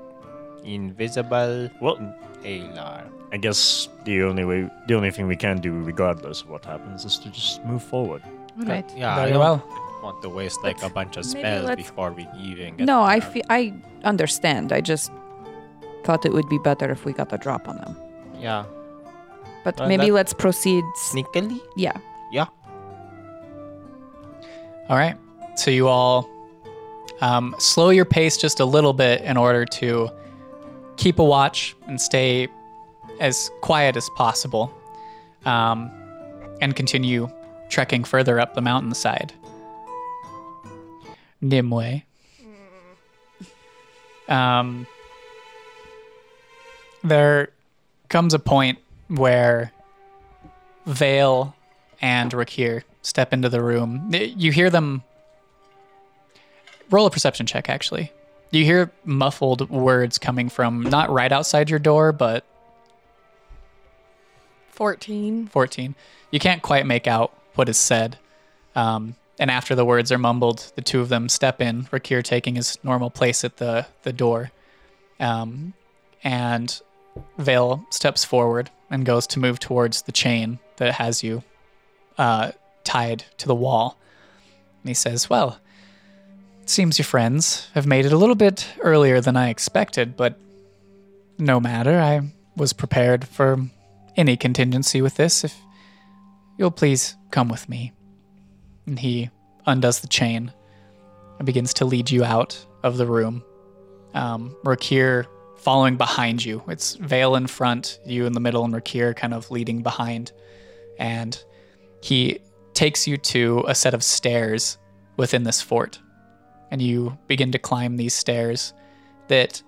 invisible. Well, Alar. I guess the only way, the only thing we can do, regardless of what happens, is to just move forward. Right. Yeah, I don't well. want to waste like a bunch of spells before we even get No, I there. fe- I understand. I just thought it would be better if we got a drop on them. Yeah. But Well, maybe that- let's proceed. s- Sneakily? Yeah. All right. So you all um, slow your pace just a little bit in order to keep a watch and stay as quiet as possible, um, and continue trekking further up the mountainside. Nimue. Um, there comes a point where Vale and Rakir step into the room. You hear them roll a perception check, actually. You hear muffled words coming from not right outside your door, but 14. 14. You can't quite make out what is said. Um, and after the words are mumbled, the two of them step in, Rakir taking his normal place at the, the door. Um, and Vale steps forward and goes to move towards the chain that has you uh, tied to the wall. And he says, Well, it seems your friends have made it a little bit earlier than I expected, but no matter. I was prepared for any contingency with this. If you'll please come with me. And he undoes the chain and begins to lead you out of the room. Um, Rakir following behind you. It's Vale in front, you in the middle, and Rakir kind of leading behind. And he takes you to a set of stairs within this fort. And you begin to climb these stairs that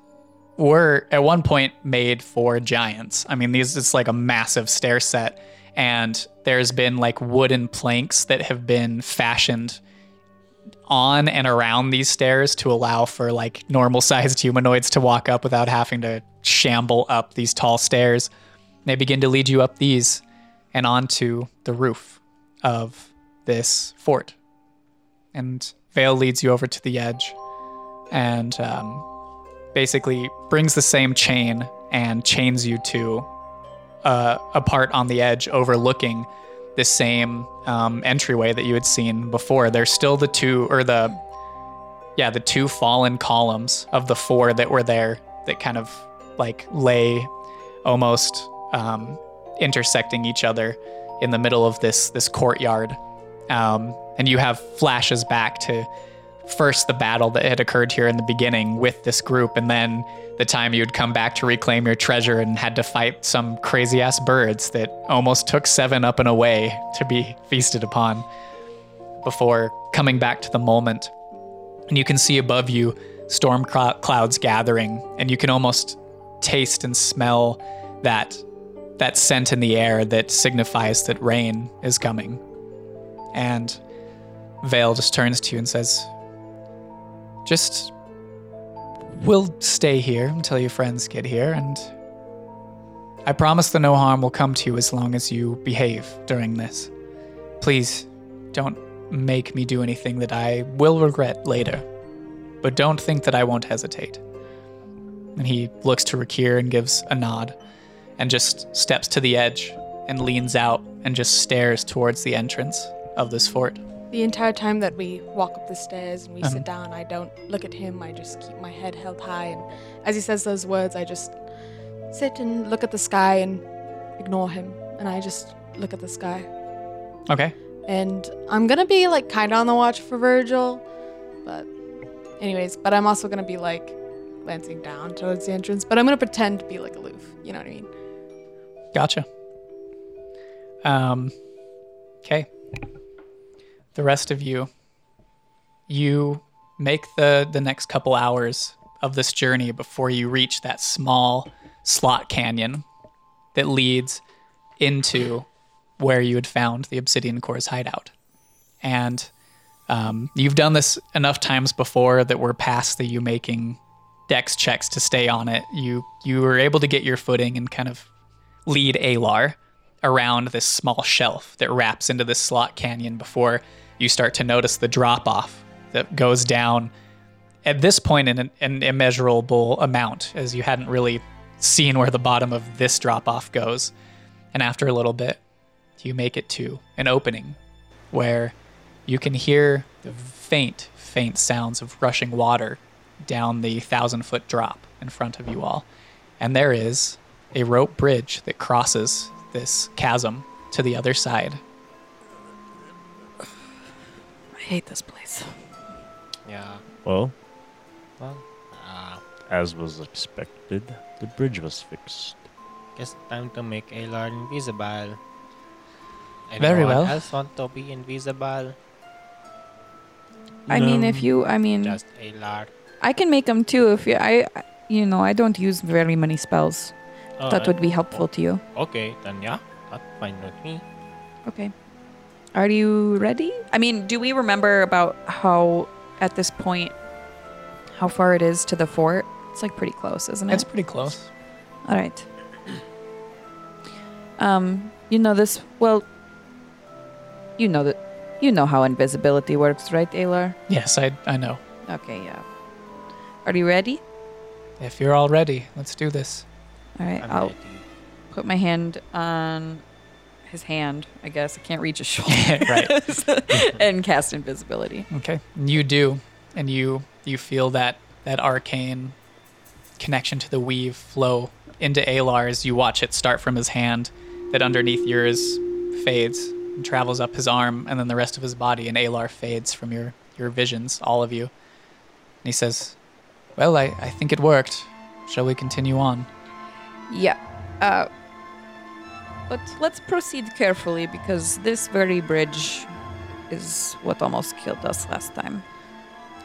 were at one point made for giants. I mean, these it's like a massive stair set, and there's been like wooden planks that have been fashioned on and around these stairs to allow for like normal sized humanoids to walk up without having to shamble up these tall stairs. They begin to lead you up these and onto the roof of this fort. And Vale leads you over to the edge and um, basically brings the same chain and chains you to uh, a part on the edge overlooking the same um, entryway that you had seen before. There's still the two, or the, yeah, the two fallen columns of the four that were there that kind of like lay almost um, intersecting each other in the middle of this this courtyard. Um, and you have flashes back to first the battle that had occurred here in the beginning with this group, and then the time you'd come back to reclaim your treasure and had to fight some crazy ass birds that almost took Seven up and away to be feasted upon before coming back to the moment. And you can see above you storm clou- clouds gathering, and you can almost taste and smell that that scent in the air that signifies that rain is coming. And Vale just turns to you and says, Just we'll stay here until your friends get here, and I promise that no harm will come to you as long as you behave during this. Please don't make me do anything that I will regret later, but don't think that I won't hesitate. And he looks to Rakir and gives a nod and just steps to the edge and leans out and just stares towards the entrance of this fort. The entire time that we walk up the stairs and we Um. sit down, I don't look at him. I just keep my head held high. And as he says those words, I just sit and look at the sky and ignore him. And I just look at the sky. Okay. And I'm going to be like kind of on the watch for Virgil. But, anyways, but I'm also going to be like glancing down towards the entrance. But I'm going to pretend to be like aloof. You know what I mean? Gotcha. Um, okay. The rest of you, you make the the next couple hours of this journey before you reach that small slot canyon that leads into where you had found the Obsidian Core's hideout. And um, you've done this enough times before that we're past the you making dex checks to stay on it. You you were able to get your footing and kind of lead Alar around this small shelf that wraps into this slot canyon before you start to notice the drop off that goes down at this point in an, an immeasurable amount as you hadn't really seen where the bottom of this drop off goes. And after a little bit, you make it to an opening where you can hear the faint, faint sounds of rushing water down the thousand foot drop in front of you all. And there is a rope bridge that crosses this chasm to the other side. Hate this place. Yeah. Well, Well, uh, as was expected, the bridge was fixed. guess time to make Alar invisible. Very Anyone well. else want to be invisible? I mean, if you, I mean, Just Alar. I can make them too. If you, I, I- you know, I don't use very many spells. That would be helpful to you. Okay, then yeah, that's fine with me. Okay. Are you ready? I mean, do we remember about how, at this point, how far it is to the fort? It's like pretty close, isn't it? It's pretty close. All right. Um, you know this well. You know that, you know how invisibility works, right, Alar? Yes, I, I know. Okay, yeah. Are you ready? If you're all ready, let's do this. All right, I'm I'll ready. put my hand on his hand. I guess I can't reach his shoulder. Right. and cast invisibility. Okay. You do, and you you feel that that arcane connection to the weave flow into Alar as you watch it start from his hand, that underneath yours fades and travels up his arm, and then the rest of his body, and Alar fades from your your visions, all of you. And he says, "Well, I I think it worked. Shall we continue on?" Yeah. Uh, but let's proceed carefully because this very bridge is what almost killed us last time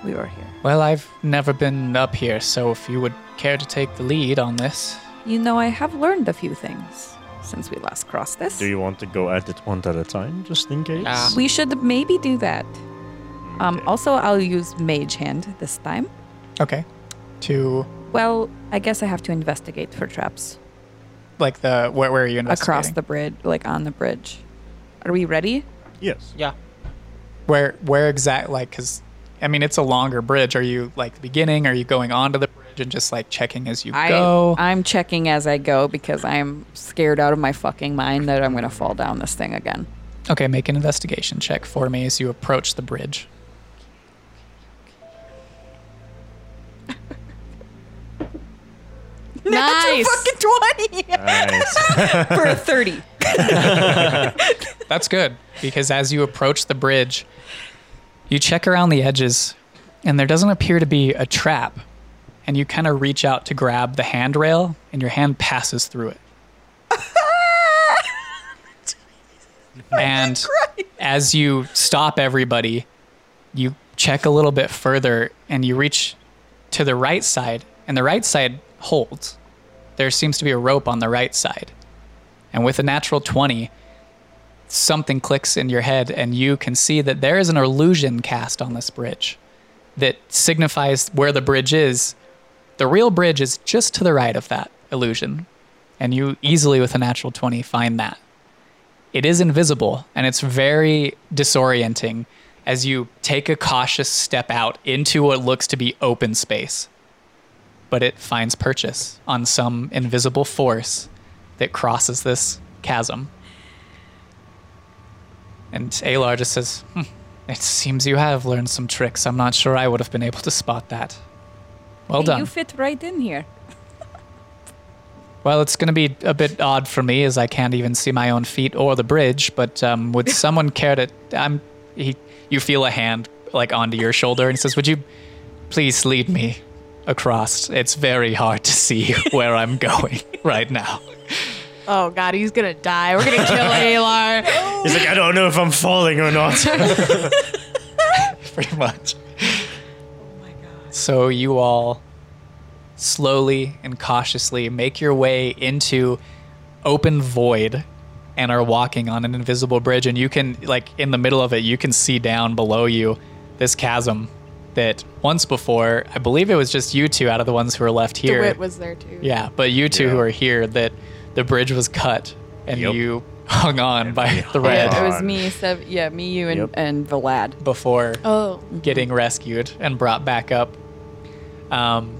we were here. Well, I've never been up here, so if you would care to take the lead on this, You know, I have learned a few things since we last crossed this. Do you want to go at it one at a time, just in case? Yeah. We should maybe do that. Um, Okay. also, I'll use Mage Hand this time. okay. To Well, I guess I have to investigate for traps like the where where are you investigating? across the bridge, like on the bridge. Are we ready? Yes. Yeah. Where where exact like because I mean it's a longer bridge. Are you like the beginning? Are you going onto the bridge and just like checking as you I, go? I'm checking as I go because I'm scared out of my fucking mind that I'm gonna fall down this thing again. okay, make an investigation check for me as you approach the bridge. Nice. Fucking 20 Nice. for a 30. That's good because as you approach the bridge, you check around the edges, and there doesn't appear to be a trap. And you kind of reach out to grab the handrail, and your hand passes through it. and as you stop everybody, you check a little bit further, and you reach to the right side, and the right side holds. There seems to be a rope on the right side. And with a natural 20, something clicks in your head and you can see that there is an illusion cast on this bridge that signifies where the bridge is. The real bridge is just to the right of that illusion. And you easily, with a natural 20, find that. It is invisible and it's very disorienting as you take a cautious step out into what looks to be open space. But it finds purchase on some invisible force that crosses this chasm. And Alar just says, hmm, It seems you have learned some tricks. I'm not sure I would have been able to spot that. Well Hey, done. You fit right in here. Well, it's going to be a bit odd for me as I can't even see my own feet or the bridge. But um, would someone care to? I'm. He. You feel a hand like onto your shoulder, and he says, "Would you please lead me across? It's very hard to see where I'm going right now." Oh god, he's gonna die. We're gonna kill Alar. He's like, I don't know if I'm falling or not. Pretty much. Oh my god. So you all slowly and cautiously make your way into open void and are walking on an invisible bridge and you can like in the middle of it you can see down below you this chasm that once before I believe it was just you two out of the ones who were left here. DeWitt was there too. Yeah, but you two who are here that the bridge was cut and Yep. you hung on by the hung red Yeah, it was on. me, Sev- yeah, me, you, and, Yep. and Vlad. before Oh. getting rescued and brought back up. Um,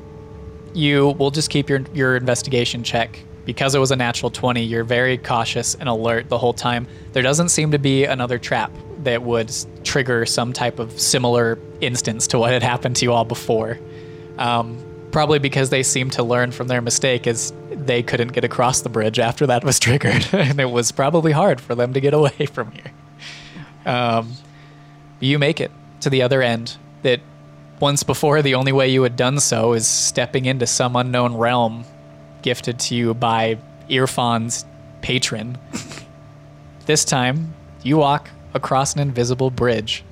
you will just keep your your investigation check because it was a natural 20 you're very cautious and alert the whole time there doesn't seem to be another trap that would trigger some type of similar instance to what had happened to you all before um, probably because they seemed to learn from their mistake as they couldn't get across the bridge after that was triggered and it was probably hard for them to get away from here um, you make it to the other end that once before the only way you had done so is stepping into some unknown realm gifted to you by Irfan's patron. this time, you walk across an invisible bridge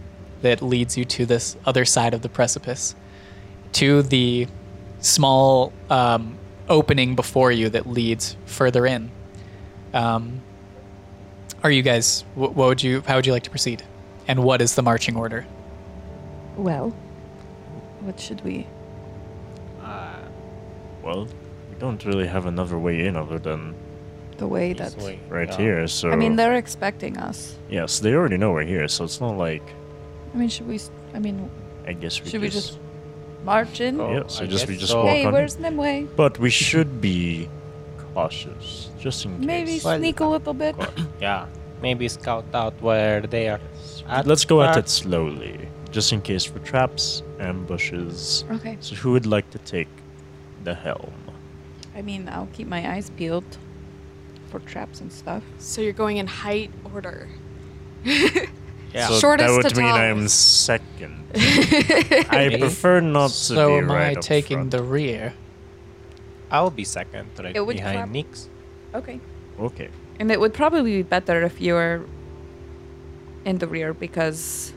that leads you to this other side of the precipice, to the small um, opening before you that leads further in. Um, are you guys? wh- What would you? How would you like to proceed? And what is the marching order? Well, what should we? Uh, well, we don't really have another way in other than The way This that. way, right yeah. here. So I mean, they're expecting us. yes, they already know we're here. So it's not like I mean, should we? s- I mean, I guess we should we just, just march in? Oh, yeah. So oh, I just we just so. walk hey, on. where's in. Nimue? But we should be cautious, just in Maybe case. Well, sneak a little bit. Yeah, maybe scout out where they are. at Let's go at it slowly, just in case for traps, ambushes. Okay. So who would like to take the helm? I mean, I'll keep my eyes peeled for traps and stuff. So you're going in height order. Yeah. So Shortest that would to mean I'm tallest. second. I prefer not to so be am right I up taking front. the rear? I'll be second, right It would behind clap- Nyx. Okay. Okay. And it would probably be better if you're in the rear because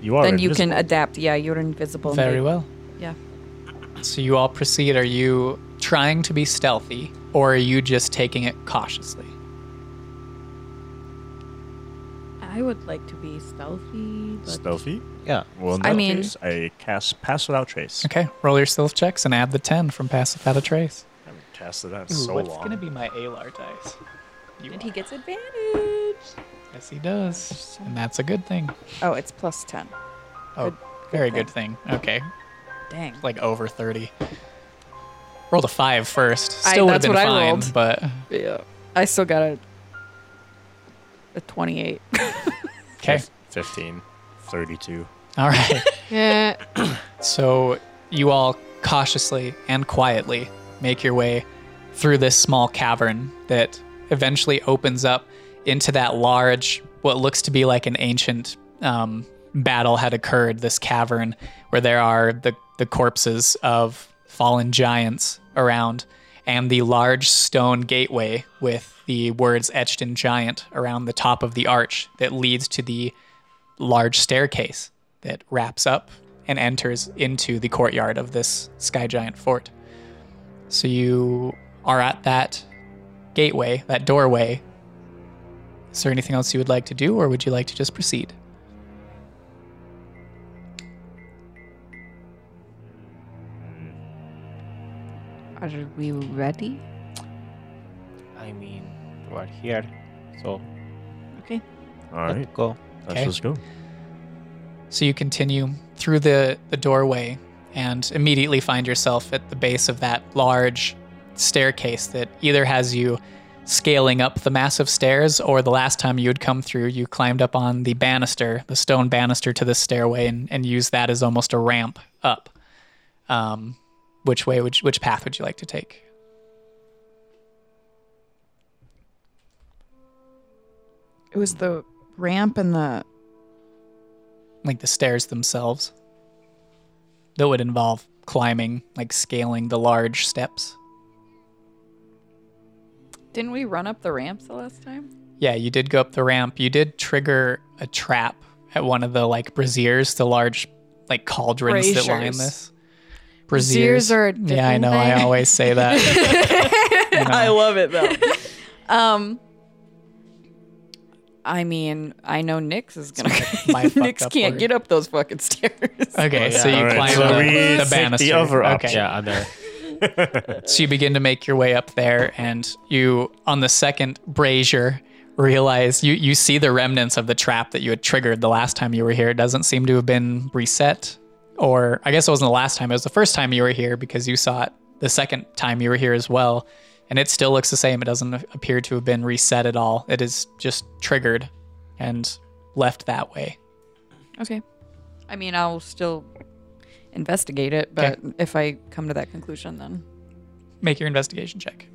You are. then you can adapt. Yeah, you're invisible. Very They- well. Yeah. So you all proceed. Are you trying to be stealthy, or are you just taking it cautiously? I would like to be stealthy. But stealthy. Yeah. Well, in I that mean- case, I cast pass without trace. Okay, roll your stealth checks and add the ten from pass without a trace. I haven't casted that Ooh, in so what's long. gonna be my Alar dice? You And are. he gets advantage. Yes, he does, and that's a good thing. Oh, it's plus 10. Oh, Good- very good good thing. Okay, Dang. like over thirty. Rolled a five first. I- Still would have been what I fine, rolled. but Yeah. I still got a, a 28. okay. Fif- 15, 32. All right. Yeah. So you all cautiously and quietly make your way through this small cavern that eventually opens up into that large, what looks to be like an ancient um, battle had occurred. This cavern where there are the, the corpses of fallen giants around, and the large stone gateway with the words etched in giant around the top of the arch that leads to the large staircase that wraps up and enters into the courtyard of this sky giant fort. So you are at that gateway, that doorway. Is there anything else you would like to do, or would you like to just proceed? Are we ready? I mean, we're here, so Okay. All right. let's right, go. let's just go. So you continue through the, the doorway and immediately find yourself at the base of that large staircase that either has you scaling up the massive stairs or the last time you had come through, you climbed up on the banister, the stone banister to the stairway, and, and used that as almost a ramp up. Um, which way would you, which path would you like to take? It was the ramp and the. Like the stairs themselves. That would involve climbing, like scaling the large steps. Didn't we run up the ramps the last time? Yeah, you did go up the ramp. You did trigger a trap at one of the like braziers, the large like cauldrons that line Braziers. this. Braziers are a Yeah, I different know. I always say that. You know. I love it though. um. I mean, I know Nyx is gonna. my fucked Nyx up can't word. get up those fucking stairs. Okay, so Yeah. you Alright, climb so the, we the take the banister. other okay. option. Yeah, other. So you begin to make your way up there, and you, on the second brazier, realize you, you see the remnants of the trap that you had triggered the last time you were here. It doesn't seem to have been reset. Or I guess it wasn't the last time, it was the first time you were here because you saw it the second time you were here as well, and it still looks the same. It doesn't appear to have been reset at all. It is just triggered and left that way. Okay. I mean, I'll still investigate it, but if I come to that conclusion, then Make your investigation check.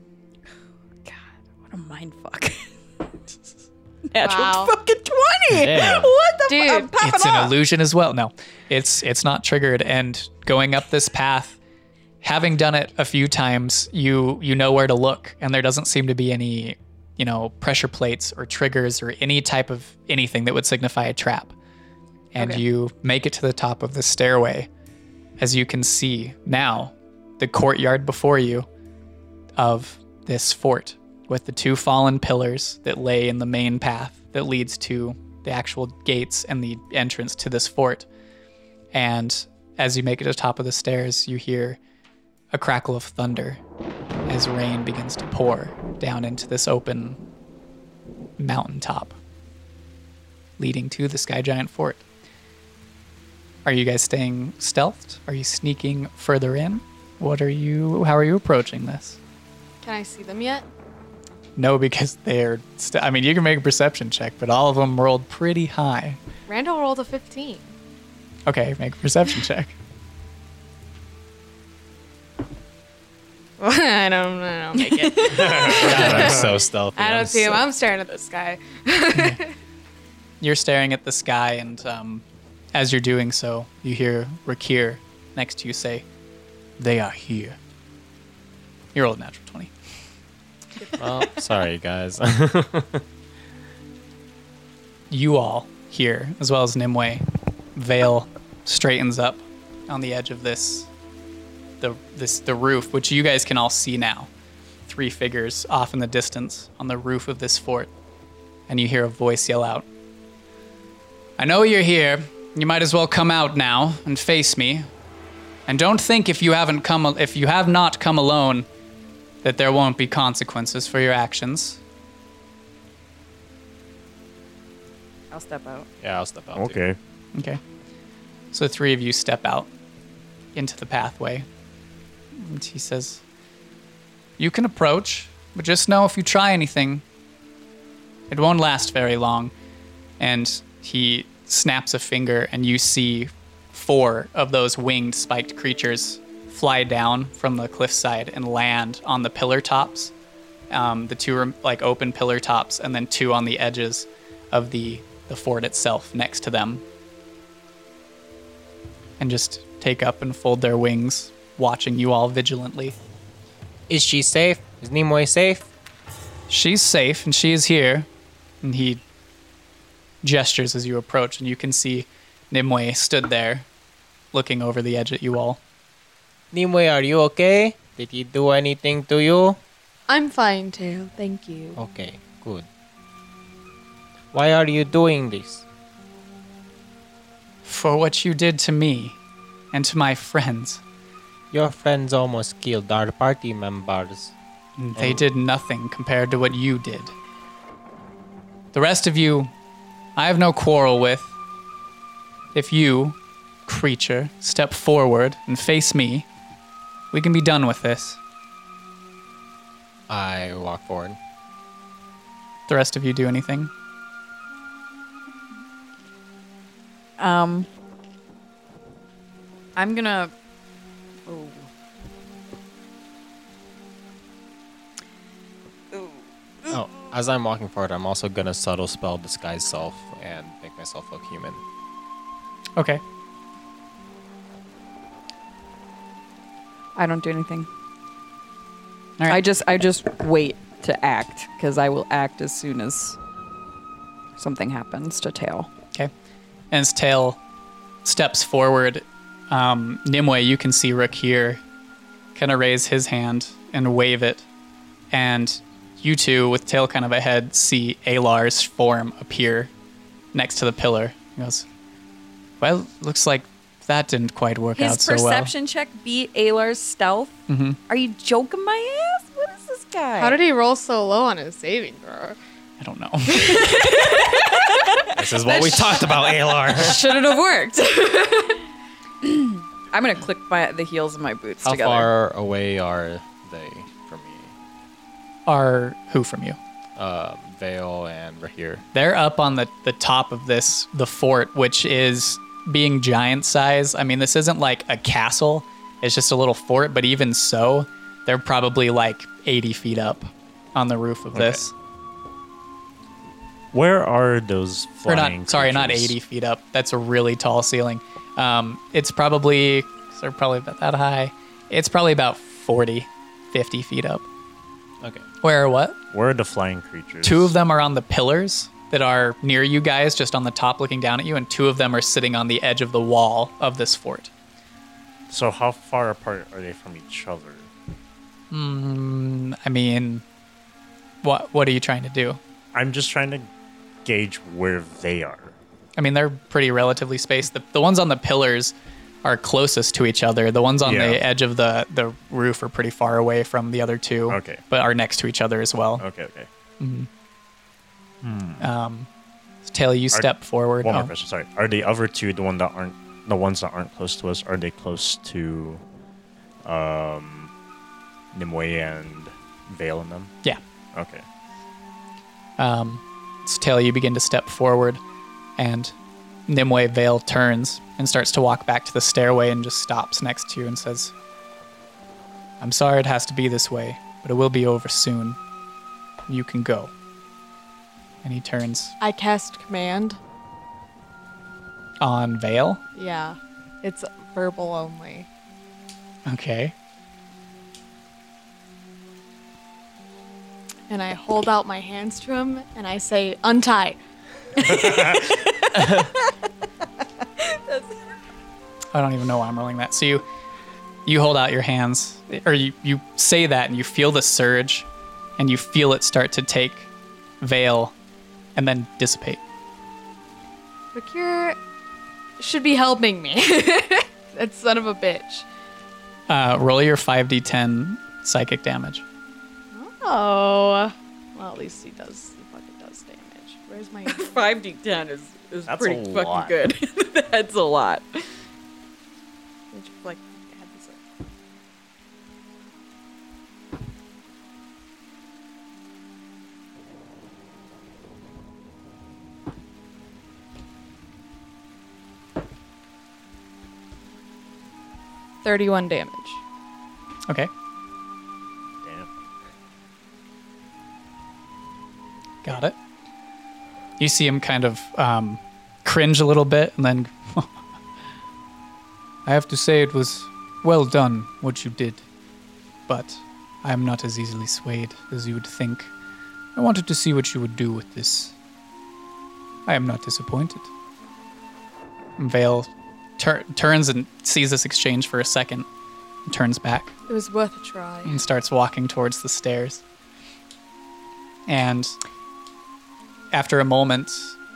God, what a mind fuck. Natural Wow. fucking twenty. Damn. What the Dude. fuck? I'm it's an off. illusion as well. No, it's it's not triggered. And going up this path, having done it a few times, you you know where to look, and there doesn't seem to be any you know pressure plates or triggers or any type of anything that would signify a trap. And Okay. you make it to the top of the stairway, as you can see now, the courtyard before you of this fort with the two fallen pillars that lay in the main path that leads to the actual gates and the entrance to this fort. And as you make it to the top of the stairs, you hear a crackle of thunder as rain begins to pour down into this open mountaintop leading to the Sky Giant Fort. Are you guys staying stealthed? Are you sneaking further in? What are you how are you approaching this? Can I see them yet? No, because they're. St- I mean, you can make a perception check, but all of them rolled pretty high. Randall rolled a 15. Okay, make a perception check. I don't, I don't make it. God, I'm so stealthy. I I'm don't see him. so- I'm staring at the sky. You're staring at the sky, and um, as you're doing so, you hear Rakir next to you say, "They are here." You rolled a natural twenty. Well, sorry, guys. You all here, as well as Nimue, Vale straightens up on the edge of this, the this the roof, which you guys can all see now. Three figures off in the distance on the roof of this fort, and you hear a voice yell out. I know you're here. You might as well come out now and face me. And don't think if you haven't come if you have not come alone that there won't be consequences for your actions. I'll step out. yeah, I'll step out. too. Okay. Okay. So the three of you step out into the pathway. And he says, You can approach, but just know if you try anything, it won't last very long. And he snaps a finger, and you see four of those winged spiked creatures fly down from the cliffside and land on the pillar tops. Um, the two are like open pillar tops, and then two on the edges of the, the fort itself next to them and just take up and fold their wings, watching you all vigilantly. Is she safe? Is Nimue safe? She's safe and she is here. And he gestures as you approach, and you can see Nimue stood there, looking over the edge at you all. Nimue, are you okay? Did he do anything to you? I'm fine too. Thank you. Okay, good. Why are you doing this? For what you did to me and to my friends. Your friends almost killed our party members. They did nothing compared to what you did. The rest of you, I have no quarrel with. If you, creature, step forward and face me, we can be done with this. I walk forward. The rest of you do anything? Um, I'm gonna. Oh. Oh, as I'm walking forward, I'm also gonna subtle spell disguise self and make myself look human. Okay. I don't do anything. All right. I just I just wait to act because I will act as soon as something happens to Tail. Okay. And as Tail steps forward, um, Nimue, you can see Rook here kind of raise his hand and wave it. And you two, with Tail kind of ahead, see Alar's form appear next to the pillar. He goes, Well, looks like that didn't quite work out His so well. His perception check beat Alar's stealth. Mhm. Are you joking my ass? What is this guy? How did he roll so low on his saving throw? I don't know. This is what we talked about, Alar. Shouldn't have worked. I'm gonna click my the heels of my boots How together. far away are they from me? Are who from you? Uh, Vale and Rahir. They're up on the, the top of this, the fort, which is being giant size. I mean, this isn't like a castle, it's just a little fort, but even so, they're probably like 80 feet up on the roof of this. Where are those Or flying? not, sorry, not 80 feet up. That's a really tall ceiling. Um, it's probably, they're probably about that high. It's probably about 40, 50 feet up. Okay. Where are what? Where are the flying creatures? Two of them are on the pillars that are near you guys, just on the top looking down at you, and two of them are sitting on the edge of the wall of this fort. So how far apart are they from each other? Mm, I mean, what what are you trying to do? I'm just trying to gauge where they are. I mean, they're pretty relatively spaced. The, the ones on the pillars are closest to each other. The ones on Yeah. the edge of the, the roof are pretty far away from the other two. Okay. But are next to each other as well. Okay, okay. Um, Taylor, you step forward. One more Oh, question. Sorry. Are the other two the one that aren't the ones that aren't close to us? Are they close to um Nimue and Vale in them? Yeah. Okay. Um, so Taylor, you begin to step forward, and Nimue Vale turns and starts to walk back to the stairway and just stops next to you and says, I'm sorry it has to be this way, but it will be over soon. You can go. And he turns I cast command. on Vale. Yeah. It's verbal only. Okay. And I hold out my hands to him and I say, untie. I don't even know why I'm rolling that. So you you hold out your hands or you, you say that and you feel the surge and you feel it start to take Vale and then dissipate. Procure should be helping me. that son of a bitch. Uh, roll your 5d10 psychic damage. Oh. Well, at least he does. He fucking does damage. Where's my. Five D ten is is That's pretty fucking lot. good. That's a lot. like, 31 damage. Okay. Damn. Got it. You see him kind of um, cringe a little bit and then. I have to say it was well done what you did, but I am not as easily swayed as you would think. I wanted to see what you would do with this. I am not disappointed. Vale tur- turns and sees this exchange for a second, and turns back It was worth a try. and starts walking towards the stairs. And after a moment,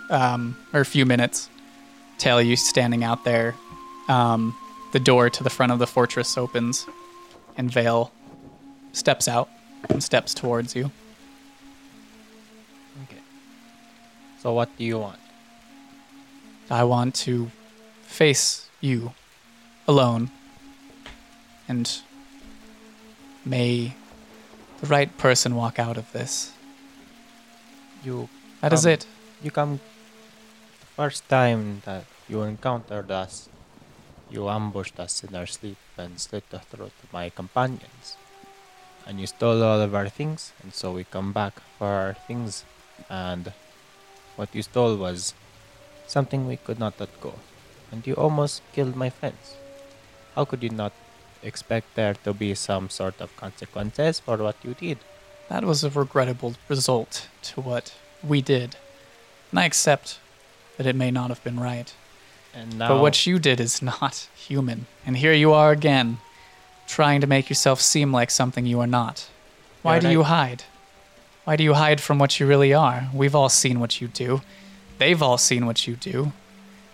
um, or a few minutes, Tail, you standing out there, um, the door to the front of the fortress opens, and Vale steps out and steps towards you. Okay. So what do you want? I want to face you alone, and may the right person walk out of this. You That is Um, it. you come first time that you encountered us. You ambushed us in our sleep and slit the throat of my companions. And you stole all of our things and so we come back for our things. And what you stole was something we could not let go and you almost killed my friends how could you not expect there to be some sort of consequences for what you did That was a regrettable result to what we did. And I accept that it may not have been right. and now But what you did is not human. And here you are again, trying to make yourself seem like something you are not. Why do you hide? Why do you hide from what you really are? We've all seen what you do. They've all seen what you do.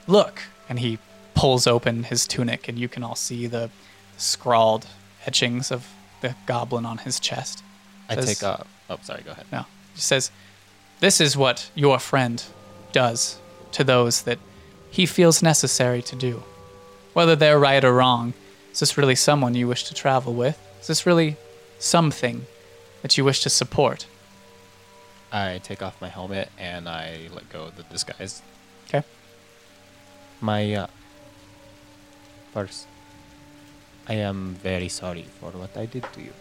Look. And he pulls open his tunic, and you can all see the scrawled etchings of the goblin on his chest. i says- take a oh sorry go ahead No. He says, This is what your friend does to those that he feels necessary to do. whether they're right or wrong. Is this really someone you wish to travel with? Is this really something that you wish to support? I take off my helmet and I let go of the disguise. My uh, first, I am very sorry for what I did to you.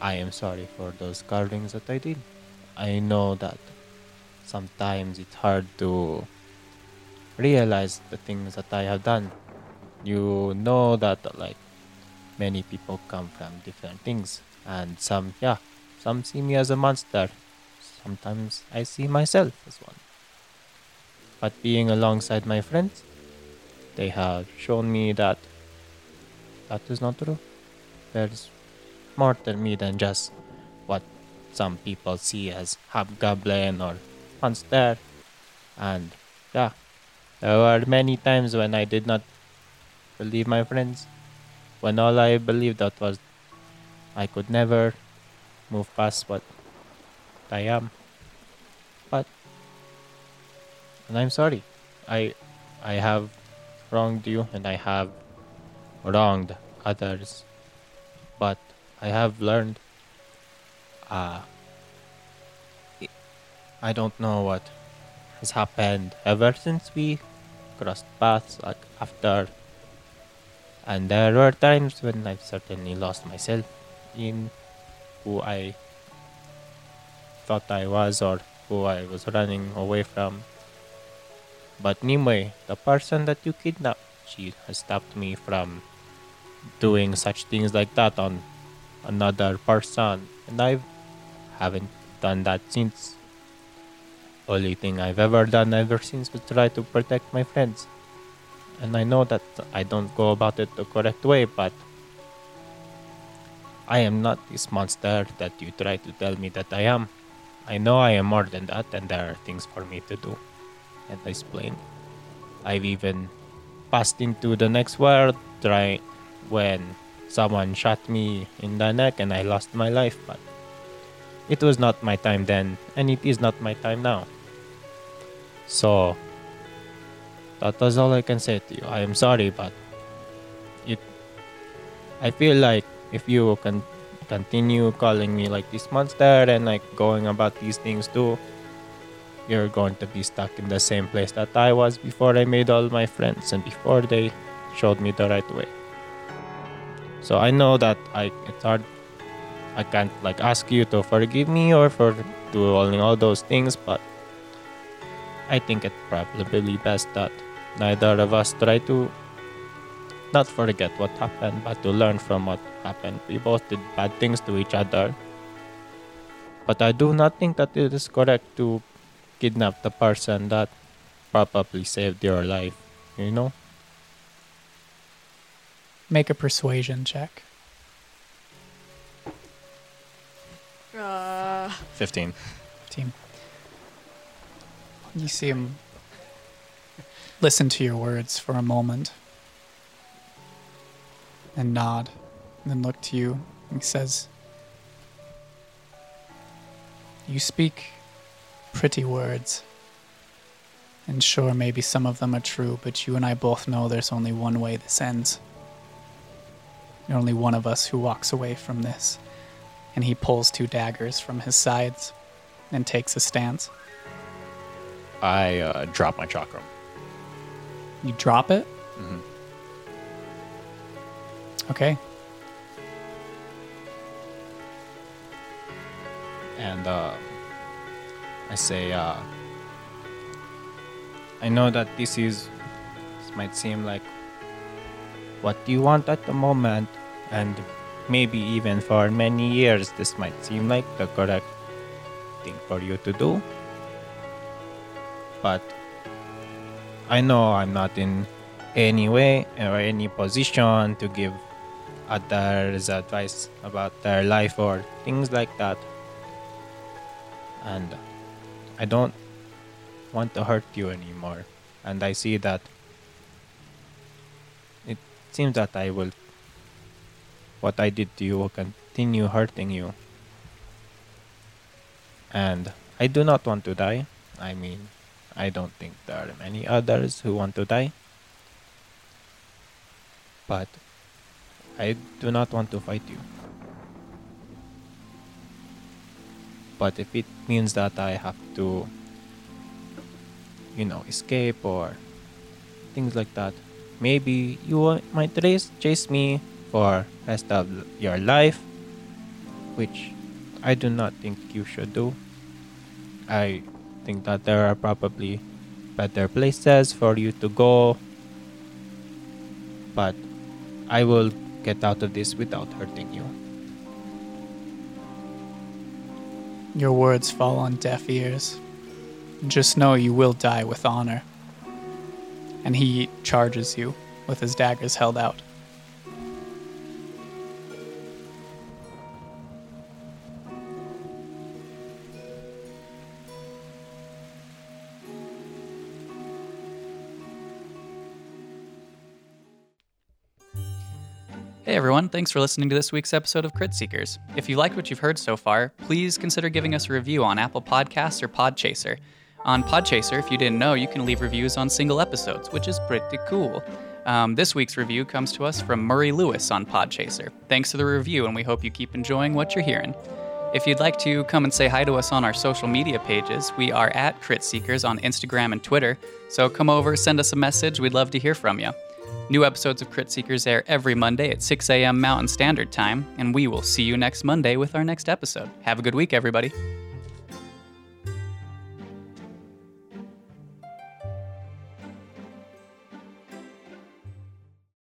I am sorry for those carvings that I did. I know that sometimes it's hard to realize the things that I have done. You know that like many people come from different things and some yeah, some see me as a monster. Sometimes I see myself as one. But being alongside my friends, they have shown me that that is not true. There's more to me than just what some people see as hobgoblin or monster. And yeah, there were many times when I did not believe my friends. When all I believed that was I could never move past what I am. And I'm sorry. I I have wronged you and I have wronged others. But I have learned uh I- don't know what has happened ever since we crossed paths like after and there were times when I've certainly lost myself in who I thought I was or who I was running away from. But Nimue, the person that you kidnapped, she has stopped me from doing such things like that on another person. And I haven't done that since. Only thing I've ever done ever since was try to protect my friends. And I know that I don't go about it the correct way, but I am not this monster that you try to tell me that I am. I know I am more than that, and there are things for me to do. And I explained. I've even passed into the next world, try when someone shot me in the neck and I lost my life, but it was not my time then, and it is not my time now. So that was all I can say to you. I am sorry, but it. I feel like if you can continue calling me like this monster and like going about these things too, you're going to be stuck in the same place that I was before I made all my friends and before they showed me the right way. So I know that I it's hard. I can't like ask you to forgive me or for doing all those things, but I think it's probably best that neither of us try to not forget what happened, but to learn from what happened. We both did bad things to each other. But I do not think that it is correct to kidnap the person that probably saved your life, you know? Make a persuasion check. Uh, 15. Team. You see him listen to your words for a moment and nod, and then look to you. And he says, You speak pretty words. And sure, maybe some of them are true, but you and I both know there's only one way this ends. You're only one of us who walks away from this. And he pulls two daggers from his sides and takes a stance. I uh, drop my chakram. You drop it? Mhm. Okay. and uh, I say, uh, I know that this is, this might seem like what you want at the moment, and maybe even for many years, this might seem like the correct thing for you to do. But I know I'm not in any way or any position to give others advice about their life or things like that and I don't want to hurt you anymore. And I see that it seems that I will, what I did to you will continue hurting you. And I do not want to die. I mean, I don't think there are many others who want to die. but I do not want to fight you. But if it means that I have to, you know, escape or things like that, maybe you might race, chase me for rest of your life, which I do not think you should do. I think that there are probably better places for you to go, but I will get out of this without hurting you. Your words fall on deaf ears. Just know you will die with honor. And he charges you with his daggers held out. Everyone, thanks for listening to this week's episode of Crit Seekers. If you liked what you've heard so far, please consider giving us a review on Apple Podcasts or Podchaser. On Podchaser, if you didn't know, you can leave reviews on single episodes, which is pretty cool. Um, this week's review comes to us from Murray Lewis on Podchaser. Thanks for the review, and we hope you keep enjoying what you're hearing. If you'd like to come and say hi to us on our social media pages, we are at Crit Seekers on Instagram and Twitter. So come over, send us a message. We'd love to hear from you. New episodes of Crit Seekers air every Monday at 6 a.m. Mountain Standard Time, and we will see you next Monday with our next episode. Have a good week, everybody.